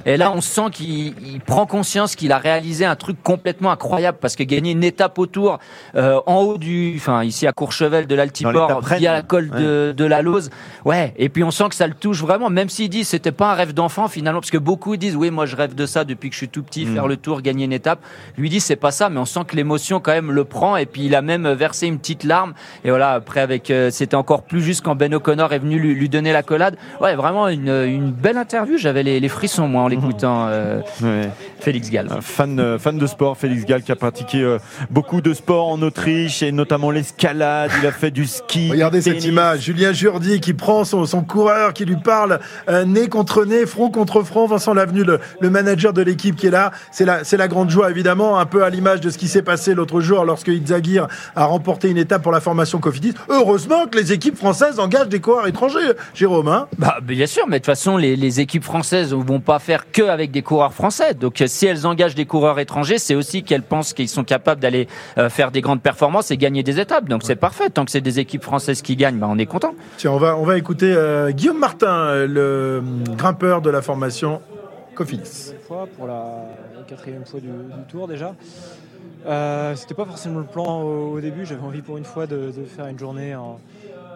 Et là, on sent qu'il il prend conscience qu'il a réalisé un truc complètement incroyable parce que gagner une étape au Tour euh, en haut du, enfin ici à Courchevel de l'Altiport via la colle de, de la Lose, ouais. Et puis on sent que ça le touche vraiment, même s'il dit c'était pas un rêve d'enfant finalement, parce que beaucoup disent oui moi je rêve de ça depuis que je suis tout petit, Mm. faire le Tour, gagner une étape. Lui dit c'est pas ça, mais on sent que l'émotion quand même le prend et puis il a même versé une petite larme. Et voilà après avec euh, c'était encore plus juste quand Ben O'Connor est venu lui, lui donner la collade. Ouais vraiment une, une belle interview. J'avais les, les frissons moi en euh, Ouais. Félix Gall. Un fan, euh, fan de sport, Félix Gall, qui a pratiqué euh, beaucoup de sports en Autriche et notamment l'escalade. Il a fait du ski. Regardez du cette image, Julien Jourdi qui prend son, son coureur, qui lui parle euh, nez contre nez, front contre front. Vincent Lavenu, le, le manager de l'équipe qui est là, c'est la, c'est la grande joie évidemment, un peu à l'image de ce qui s'est passé l'autre jour lorsque Itzagir a remporté une étape pour la formation Cofidis. Heureusement que les équipes françaises engagent des coureurs étrangers, Jérôme. Hein Bah, bien sûr, mais de toute façon, les, les équipes françaises ne vont pas faire que avec des coureurs français. Donc, euh, si elles engagent des coureurs étrangers, c'est aussi qu'elles pensent qu'ils sont capables d'aller euh, faire des grandes performances et gagner des étapes. Donc, c'est parfait. Tant que c'est des équipes françaises qui gagnent, bah, on est content. Tiens, on va, on va écouter euh, Guillaume Martin, le grimpeur de la formation Cofidis. pour la quatrième fois du, du tour déjà. Euh, C'était pas forcément le plan au, au début. J'avais envie pour une fois de, de faire une journée en,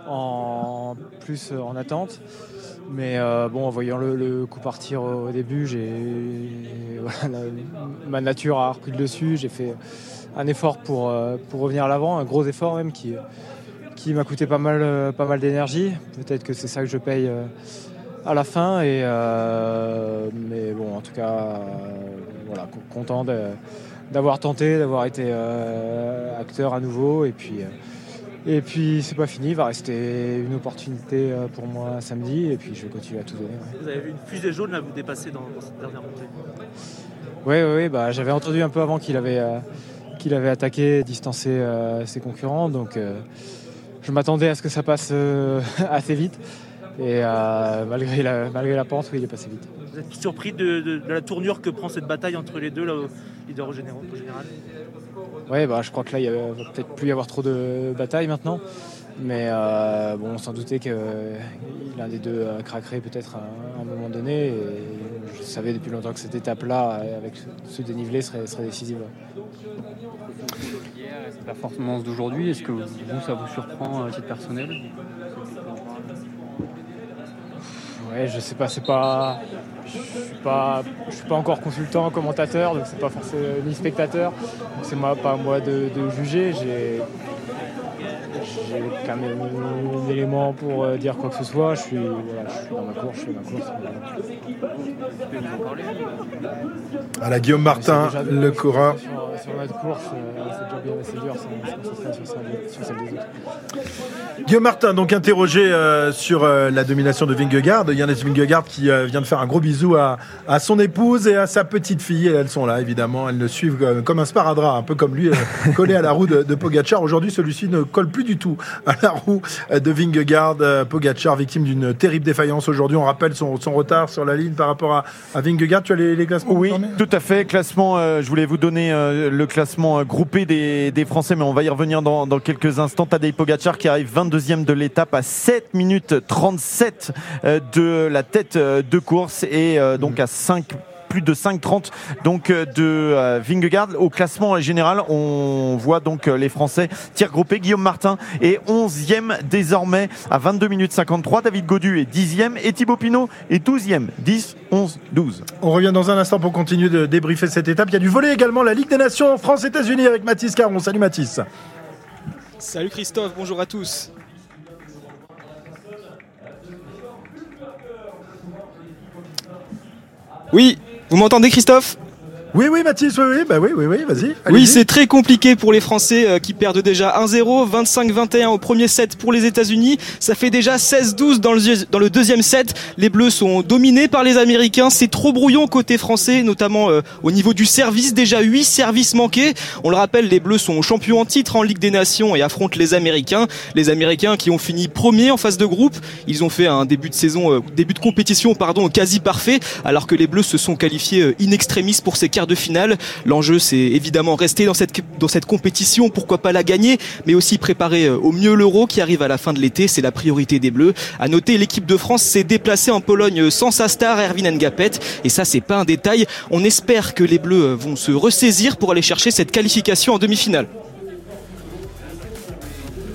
en plus en attente. Mais euh, bon, en voyant le, le coup partir au, début, j'ai voilà, ma nature a repris le dessus. J'ai fait un effort pour, euh, pour revenir à l'avant, un gros effort même qui, qui m'a coûté pas mal, euh, pas mal d'énergie. Peut-être que c'est ça que je paye euh, à la fin. Et, euh, mais bon, en tout cas, voilà, co- content d'avoir tenté, d'avoir été acteur à nouveau. Et puis, et puis c'est pas fini, il va rester une opportunité euh, pour moi samedi. Et puis je vais continuer à tout donner. ouais. Vous avez vu une fusée jaune là vous dépasser dans, dans cette dernière montée? Oui, oui, bah, j'avais entendu un peu avant qu'il avait, euh, qu'il avait attaqué, distancé euh, ses concurrents. Donc euh, je m'attendais à ce que ça passe assez vite. Et malgré, la, malgré la pente, oui, il est passé vite. Vous êtes surpris de, de- de la tournure que prend cette bataille entre les deux là, au leader au général, Oui, bah, je crois que là, il ne va peut-être plus y avoir trop de batailles maintenant. Mais euh, bon, on s'en doutait que l'un des deux euh, craquerait peut-être à, un- moment donné. Et je savais depuis longtemps que cette étape-là, euh, avec ce dénivelé, serait, serait décisive. Cette performance d'aujourd'hui, est-ce que vous, ça vous surprend à titre personnel? Ouais, je sais pas, c'est pas. Je suis suis pas encore consultant, commentateur, donc c'est pas forcément ni spectateur. Donc c'est moi, pas à moi de, juger. J'ai quand même d'éléments pour euh, dire quoi que ce soit. Je suis, voilà, je suis dans ma course, je fais ma course. À la Guillaume Martin, déjà le coureur. Sur, sur notre course, euh, c'est déjà bien assez dur sur celle, des autres. Guillaume Martin, donc interrogé euh, sur euh, la domination de Vingegaard. Yannis Vingegaard qui euh, vient de faire un gros bisou à, à son épouse et à sa petite fille. Et elles sont là, évidemment. Elles le suivent comme un sparadrap, un peu comme lui, collé à la roue de, de Pogacar. Aujourd'hui, celui-ci ne colle plus du tout à la roue de Vingegaard. Euh, Pogacar, victime d'une terrible défaillance aujourd'hui. On rappelle son, son retard sur la ligne par rapport à, à Vingegaard. Tu as les, les classements Oui, tout à fait. Classement, euh, je voulais vous donner euh, le classement euh, groupé des, des Français, mais on va y revenir dans, dans quelques instants. Tadej Pogacar qui arrive 22e de l'étape à 7 minutes 37 euh, de la tête de course et donc à 5 plus de 5,30 donc euh, de euh, Vingegaard. Au classement général, on voit donc euh, les Français tir groupé. Guillaume Martin est 11e désormais à 22 minutes 53. David Godu est 10e et Thibaut Pinot est 12e. 10, 11, 12. On revient dans un instant pour continuer de débriefer cette étape. Il y a du volet également, la Ligue des Nations France-États-Unis avec Mathis Caron. Salut Mathis. Salut Christophe, bonjour à tous. Oui, vous m'entendez Christophe? Oui, oui, Mathis, oui, oui, bah oui, oui, oui, vas-y. Oui, c'est très compliqué pour les Français euh, qui perdent déjà 1-0, 25-21 au premier set pour les États-Unis. Ça fait déjà 16-12 dans le, dans le deuxième set. Les Bleus sont dominés par les Américains. C'est trop brouillon côté français, notamment euh, au niveau du service. Déjà 8 services manqués. On le rappelle, les Bleus sont champions en titre en Ligue des Nations et affrontent les Américains. Les Américains qui ont fini premiers en phase de groupe. Ils ont fait un début de saison, euh, début de compétition, pardon, quasi parfait, alors que les Bleus se sont qualifiés euh, in extremis pour ces quarts de finale. L'enjeu, c'est évidemment rester dans cette, compétition, pourquoi pas la gagner, mais aussi préparer euh, au mieux l'Euro qui arrive à la fin de l'été. C'est la priorité des Bleus. À noter, l'équipe de France s'est déplacée en Pologne sans sa star, Erwin Ngapet. Et ça, c'est pas un détail. On espère que les Bleus euh, vont se ressaisir pour aller chercher cette qualification en demi-finale.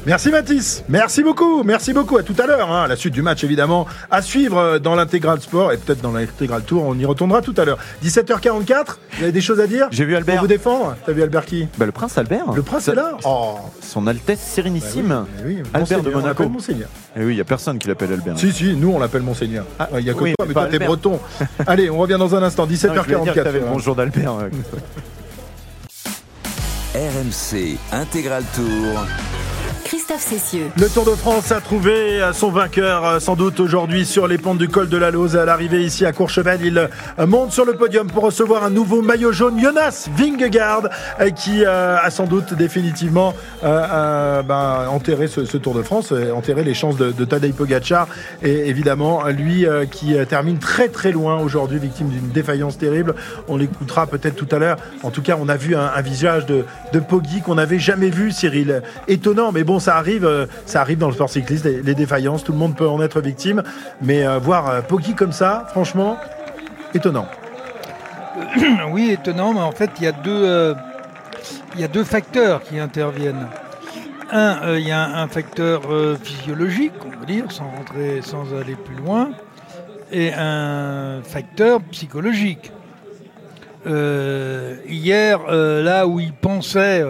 Merci Mathis, merci beaucoup, merci beaucoup. À tout à l'heure. hein. La suite du match, évidemment, à suivre euh, dans l'intégral sport et peut-être dans l'intégral tour. On y retournera tout à l'heure. 17h44. Vous avez des choses à dire? J'ai vu Albert. Pour vous défendre? T'as vu Albert qui? Bah, le prince Albert. Le prince est là? Oh. Son Altesse Sérénissime. Bah oui, oui, Albert de on Monaco. Monseigneur. Et oui, il n'y a personne qui l'appelle Albert. Si, si, nous on l'appelle Monseigneur. Ah, Il y a que oui, toi, mais pas toi t'es breton. Allez, on revient dans un instant. Non, je voulais dire que 17h44. t'avais le bonjour d'Albert. RMC Intégral Tour. Christophe Cessieux. Le Tour de France a trouvé euh, son vainqueur euh, sans doute aujourd'hui sur les pentes du col de la Lose. À l'arrivée ici à Courchevel, il euh, monte sur le podium pour recevoir un nouveau maillot jaune, Jonas Vingegaard, qui a sans doute définitivement ben, enterré ce, Tour de France, enterré les chances de, de Tadej Pogacar. Et évidemment, lui qui termine très très loin aujourd'hui, victime d'une défaillance terrible. On l'écoutera peut-être tout à l'heure. En tout cas, on a vu un, un visage de, de Poggi qu'on n'avait jamais vu, Cyril. Étonnant, mais bon, ça arrive, euh, ça arrive dans le sport cycliste, les, défaillances, tout le monde peut en être victime. Mais euh, voir euh, Poggi comme ça, franchement, étonnant. oui, étonnant, mais en fait, il y a deux, y a deux facteurs qui interviennent. Un, il y a un, facteur physiologique, on va dire, sans rentrer, sans aller plus loin, et un facteur psychologique. Hier, là où il pensait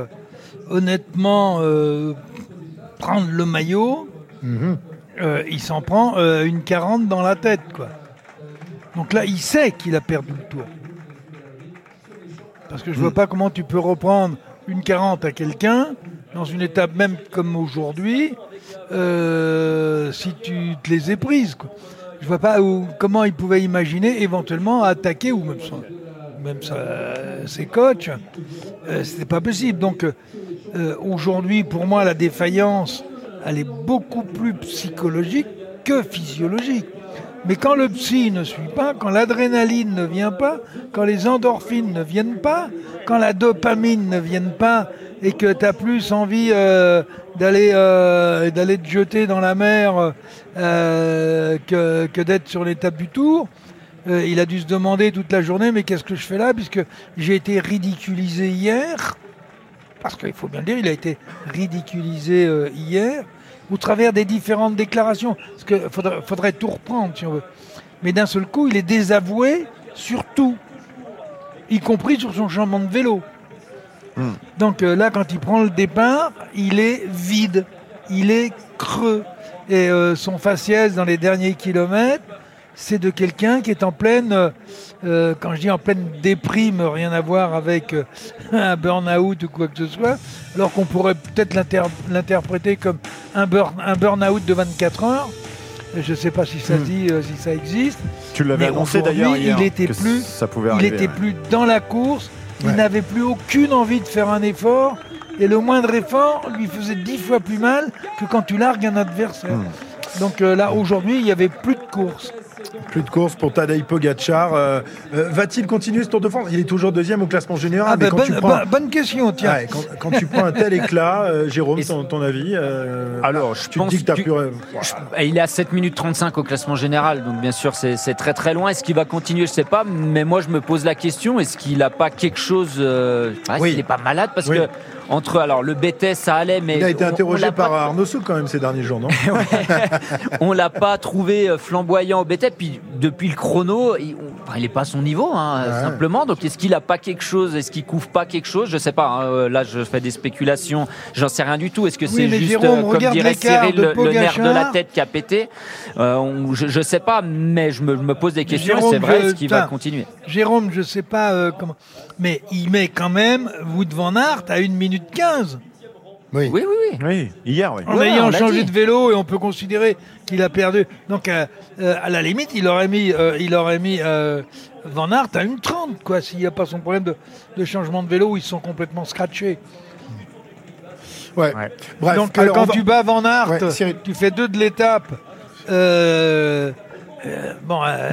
honnêtement prendre le maillot, euh, il s'en prend euh, une 40 dans la tête, quoi. Donc là, il sait qu'il a perdu le tour. Parce que je vois pas comment tu peux reprendre une 40 à quelqu'un dans une étape même comme aujourd'hui euh, si tu te les es prises. Quoi. Je vois pas où, comment il pouvait imaginer éventuellement attaquer ou même, son- même ses coachs. Euh, C'était pas possible. Donc euh, aujourd'hui, pour moi, la défaillance, elle est beaucoup plus psychologique que physiologique. Mais quand le psy ne suit pas, quand l'adrénaline ne vient pas, quand les endorphines ne viennent pas, quand la dopamine ne vienne pas et que tu as plus envie euh, d'aller euh, d'aller te jeter dans la mer que, que d'être sur l'étape du tour, il a dû se demander toute la journée mais qu'est-ce que je fais là puisque j'ai été ridiculisé hier parce qu'il faut bien le dire, il a été ridiculisé euh, hier, au travers des différentes déclarations. Parce qu'il faudrait, faudrait tout reprendre, si on veut. Mais d'un seul coup, il est désavoué sur tout, y compris sur son changement de vélo. Donc euh, là, quand il prend le départ, il est vide. il est creux. Et euh, son faciès dans les derniers kilomètres, c'est de quelqu'un qui est en pleine, euh, euh, quand je dis en pleine déprime, rien à voir avec euh, un burn-out ou quoi que ce soit, alors qu'on pourrait peut-être l'inter- l'interpréter comme un, burn, un burn-out de 24 heures. Je ne sais pas si ça Hmm. dit, euh, si ça existe. Tu l'avais annoncé d'ailleurs hier Il était plus, ça pouvait il était ouais. plus dans la course. Ouais. Il n'avait plus aucune envie de faire un effort. Et le moindre effort lui faisait dix fois plus mal que quand tu largues un adversaire. Hmm. Donc euh, là, aujourd'hui, il n'y avait plus de course. Plus de course pour Tadej Pogacar. Euh, euh, Va-t-il continuer ce Tour de France? Il est toujours deuxième au classement général. Ah, mais bah, quand bonne, tu prends- bonne- bonne question, tiens. Ouais, quand, quand tu prends un tel éclat, euh, Jérôme, ton, ton avis euh, Alors, je tu pense te dis que tu as pu. Il est à 7 minutes 35 au classement général, donc bien sûr c'est très très loin. Est-ce qu'il va continuer? Je sais pas, mais moi je me pose la question est-ce qu'il a pas quelque chose euh, ouais, Oui. Est-ce qu'il est pas malade? Parce Oui. que entre alors le BTS ça allait, mais Il a été on- on interrogé par pas- Arnaud Souk quand même ces derniers jours, non on l'a pas trouvé euh, flamboyant au BTS. Puis depuis le chrono, enfin, il est pas à son niveau, hein, Ouais. simplement. Donc est-ce qu'il a pas quelque chose? Est-ce qu'il couvre pas quelque chose? Je sais pas. hein, euh, Là, je fais des spéculations. J'en sais rien du tout. Est-ce que Oui, c'est juste, Jérôme, euh, comme dirait Cyril, le, le nerf de la tête qui a pété? Euh, on- je, je sais pas, mais je me, je me pose des questions. C'est vrai, est-ce qu'il va continuer? Jérôme, je sais pas euh, comment. Mais il met quand même Wood Van Aert à 1 minute 15. Oui, oui, oui. Oui, hier, oui. En Ouais, on ayant l'a changé dit. de vélo et on peut considérer qu'il a perdu. Donc euh, euh, à la limite, il aurait mis, euh, il aurait mis euh, Van Aert à une 30 quoi, s'il n'y a pas son problème de, de changement de vélo où ils sont complètement scratchés. Ouais. Bref, Donc euh, alors, quand on va- tu bats Van Aert, Ouais, Cyril. tu fais deux de l'étape. euh, euh, bon, euh,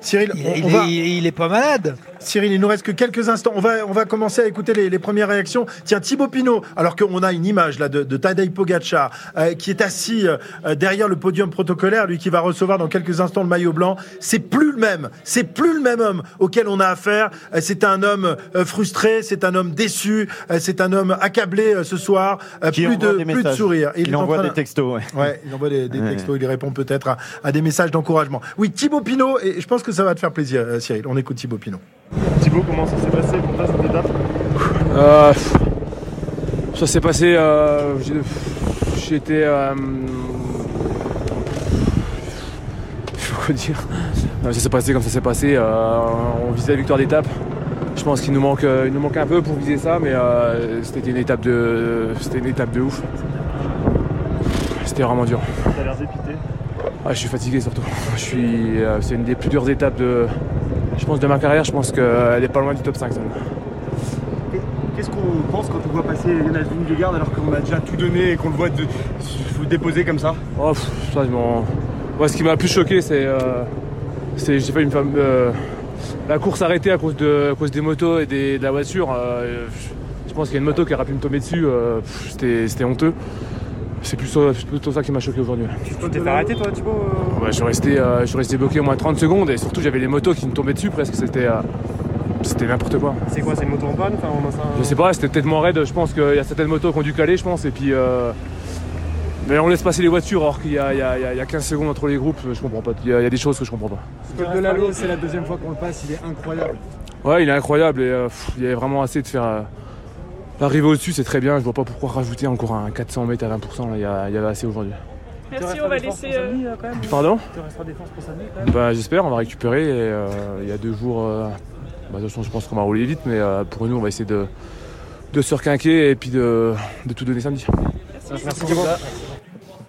Cyril, il, on- il on est, va- il est pas malade. Cyril, il nous reste que quelques instants. On va, on va commencer à écouter les, les premières réactions. Tiens, Thibaut Pinot, alors qu'on a une image là de, de Tadej Pogacar euh, qui est assis euh, derrière le podium protocolaire, lui qui va recevoir dans quelques instants le maillot blanc. C'est plus le même. C'est plus le même homme auquel on a affaire. C'est un homme frustré, c'est un homme déçu, c'est un homme accablé ce soir. Qui plus de plus de sourire. Il envoie train des de- textos, ouais. Ouais, il envoie des, textos, il répond peut-être à, à des messages d'encouragement. Oui, Thibaut Pinot, et je pense que ça va te faire plaisir, euh, Cyril. On écoute Thibaut Pinot. Thibaut, comment ça s'est passé pour toi cette étape Euh, ça s'est passé. Euh, j'ai- J'étais. Euh, quoi dire Ça s'est passé comme ça s'est passé. euh, on visait la victoire d'étape. Je pense qu'il nous manque, il nous manque un peu pour viser ça, mais euh, c'était une étape de, c'était une étape de ouf. C'était vraiment dur. T'as l'air dépité. Ah, je suis fatigué surtout. Je suis, euh, c'est une des plus dures étapes de, je pense, de ma carrière. Je pense qu'elle est pas loin du top 5. celle-là. Qu'est-ce qu'on pense quand on voit passer Jonas Vingegaard alors qu'on a déjà tout donné et qu'on le voit de- déposer comme ça? Oh, pff, ça, Moi, ce qui m'a le plus choqué, c'est. euh, c'est- j'ai fait une femme. euh, la course arrêtée à cause, de, à cause des motos et des- de la voiture. je, pense qu'il y a une moto qui aurait pu me tomber dessus. pff, c'était, c'était honteux. C'est plutôt, ça qui m'a choqué aujourd'hui. Tu t'es fait arrêter toi Thibaut Ouais, je, suis resté, euh, je suis resté bloqué au moins 30 secondes et surtout j'avais les motos qui me tombaient dessus presque. C'était, euh, c'était n'importe quoi. C'est quoi, c'est une moto en panne enfin, on a ça- Je sais pas, c'était tellement raide, je pense qu'il y a certaines motos qui ont dû caler, je pense, et puis. euh, Mais on laisse passer les voitures alors qu'il y, a- il y a- il y a- il y a 15 secondes entre les groupes, je comprends pas. Il y, a il y a des choses que je comprends pas. Le col de la Lose, c'est la deuxième fois qu'on le passe, il est incroyable. Ouais, il est incroyable et euh, pff, il y avait vraiment assez de faire. L'arrivée au-dessus, c'est très bien, je vois pas pourquoi rajouter encore un 400 mètres à 20%, là, il y, a- il y avait assez aujourd'hui. Merci, on va laisser. euh, Pardon? Tu resteras défense pour samedi quand même Bah, J'espère, on va récupérer et euh, il y a deux jours. euh, bah, de toute façon, je pense qu'on va rouler vite, mais euh, pour nous, on va essayer de, de se requinquer et puis de, de tout donner samedi. Merci Thibaut.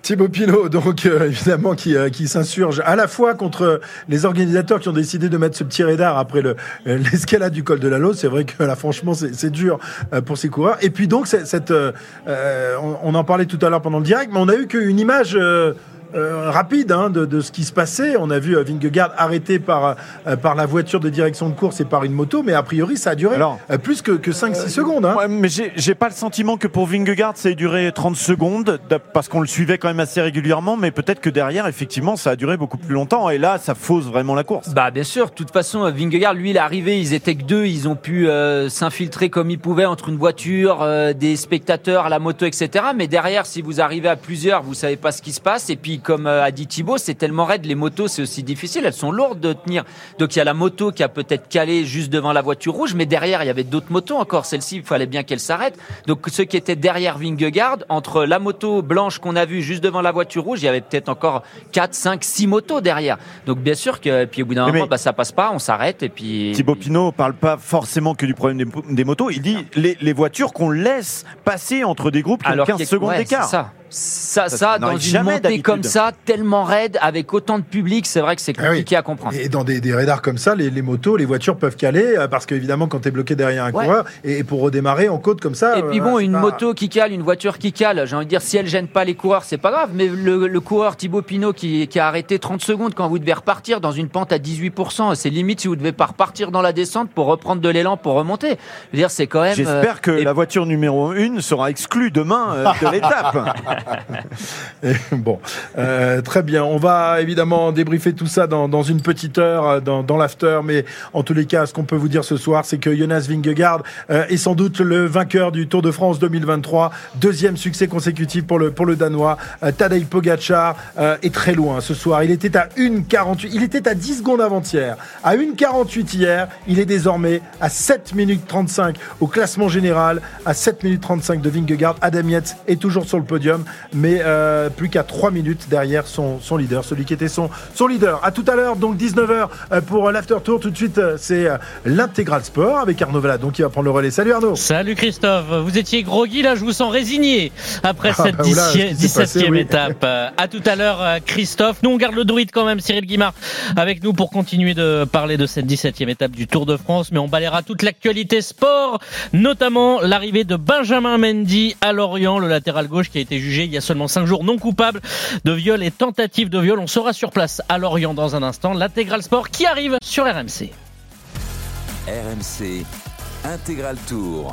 Thibaut Pinot, donc euh, évidemment, qui, euh, qui s'insurge à la fois contre les organisateurs qui ont décidé de mettre ce petit radar après le- euh, l'escalade du col de la Lose. C'est vrai que là, franchement, c'est dur euh, pour ces coureurs. Et puis donc, cette, euh, on, on en parlait tout à l'heure pendant le direct, mais on a eu qu'une image. Euh, rapide hein, de, de ce qui se passait. On a vu euh, Vingegaard arrêté par, euh, par la voiture de direction de course et par une moto, mais a priori ça a duré euh, plus que, que 5-6 secondes. hein. Ouais, mais j'ai j'ai pas le sentiment que pour Vingegaard ça ait duré 30 secondes parce qu'on le suivait quand même assez régulièrement, mais peut-être que derrière effectivement ça a duré beaucoup plus longtemps et là ça fausse vraiment la course. Bah bien sûr, de toute façon, Vingegaard, lui, il est arrivé, ils étaient que deux, ils ont pu euh, s'infiltrer comme ils pouvaient entre une voiture, euh, des spectateurs, la moto, etc. Mais derrière, si vous arrivez à plusieurs, vous savez pas ce qui se passe. Et puis, puis comme euh, a dit Thibaut, c'est tellement raide, les motos c'est aussi difficile, elles sont lourdes de tenir. Donc il y a la moto qui a peut-être calé juste devant la voiture rouge, mais derrière il y avait d'autres motos encore. Celle-ci, il fallait bien qu'elle s'arrête. Donc ceux qui étaient derrière Vingegaard, entre la moto blanche qu'on a vue juste devant la voiture rouge, il y avait peut-être encore 4, 5, 6 motos derrière. Donc bien sûr que, puis au bout d'un Mais- moment, bah, ça passe pas, on s'arrête et puis. Thibaut Pinot parle pas forcément que du problème des, des motos. Il dit les, les voitures qu'on laisse passer entre des groupes qui ont 15 qu'il y a- secondes ouais, d'écart. Ça, ça, dans une montée comme ça, tellement raide, avec autant de public, c'est vrai que c'est Ah oui. compliqué à comprendre. Et dans des, des radars comme ça, les, les motos, les voitures peuvent caler euh, parce qu'évidemment, quand tu es bloqué derrière un Ouais. coureur et, et pour redémarrer en côte comme ça. Et puis euh, bon, une pas- moto qui cale, une voiture qui cale, j'ai envie de dire, si elle gêne pas les coureurs, c'est pas grave. Mais le, le coureur Thibaut Pinot qui, qui a arrêté 30 secondes quand vous devez repartir dans une pente à 18%, c'est limite si vous devez pas repartir dans la descente pour reprendre de l'élan pour remonter. Je veux dire, c'est quand même. J'espère euh, que et- la voiture numéro 1 sera exclue demain euh, de l'étape. Bon, euh, très bien. On va évidemment débriefer tout ça dans, dans une petite heure, euh, dans, dans l'after. Mais en tous les cas, ce qu'on peut vous dire ce soir, c'est que Jonas Vingegaard euh, est sans doute le vainqueur du Tour de France 2023. Deuxième succès consécutif pour le, pour le Danois. Euh, Tadej Pogacar euh, est très loin ce soir. Il était à 1,48. Il était à 10 secondes avant-hier. À 1,48 hier. Il est désormais à 7 minutes 35 au classement général. À 7 minutes 35 de Vingegaard. Adam Yates est toujours sur le podium. Mais euh, plus qu'à 3 minutes derrière son, son leader, celui qui était son, son leader. À tout à l'heure, donc 19h euh, pour l'after tour. Tout de suite, euh, c'est euh, l'intégral sport avec Arnaud Valadon qui va prendre le relais. Salut Arnaud. Salut Christophe, vous étiez groggy là, je vous sens résigné après Ah cette bah oula, ce qui s'est 17e passé, oui. étape. Euh, à tout à l'heure euh, Christophe. Nous on garde le druide quand même, Cyril Guimard avec nous pour continuer de parler de cette 17e étape du Tour de France, mais on balayera toute l'actualité sport, notamment l'arrivée de Benjamin Mendy à Lorient, le latéral gauche qui a été il y a seulement 5 jours non coupable de viol et tentative de viol. On sera sur place à Lorient dans un instant. L'intégral sport qui arrive sur RMC. RMC Intégral Tour.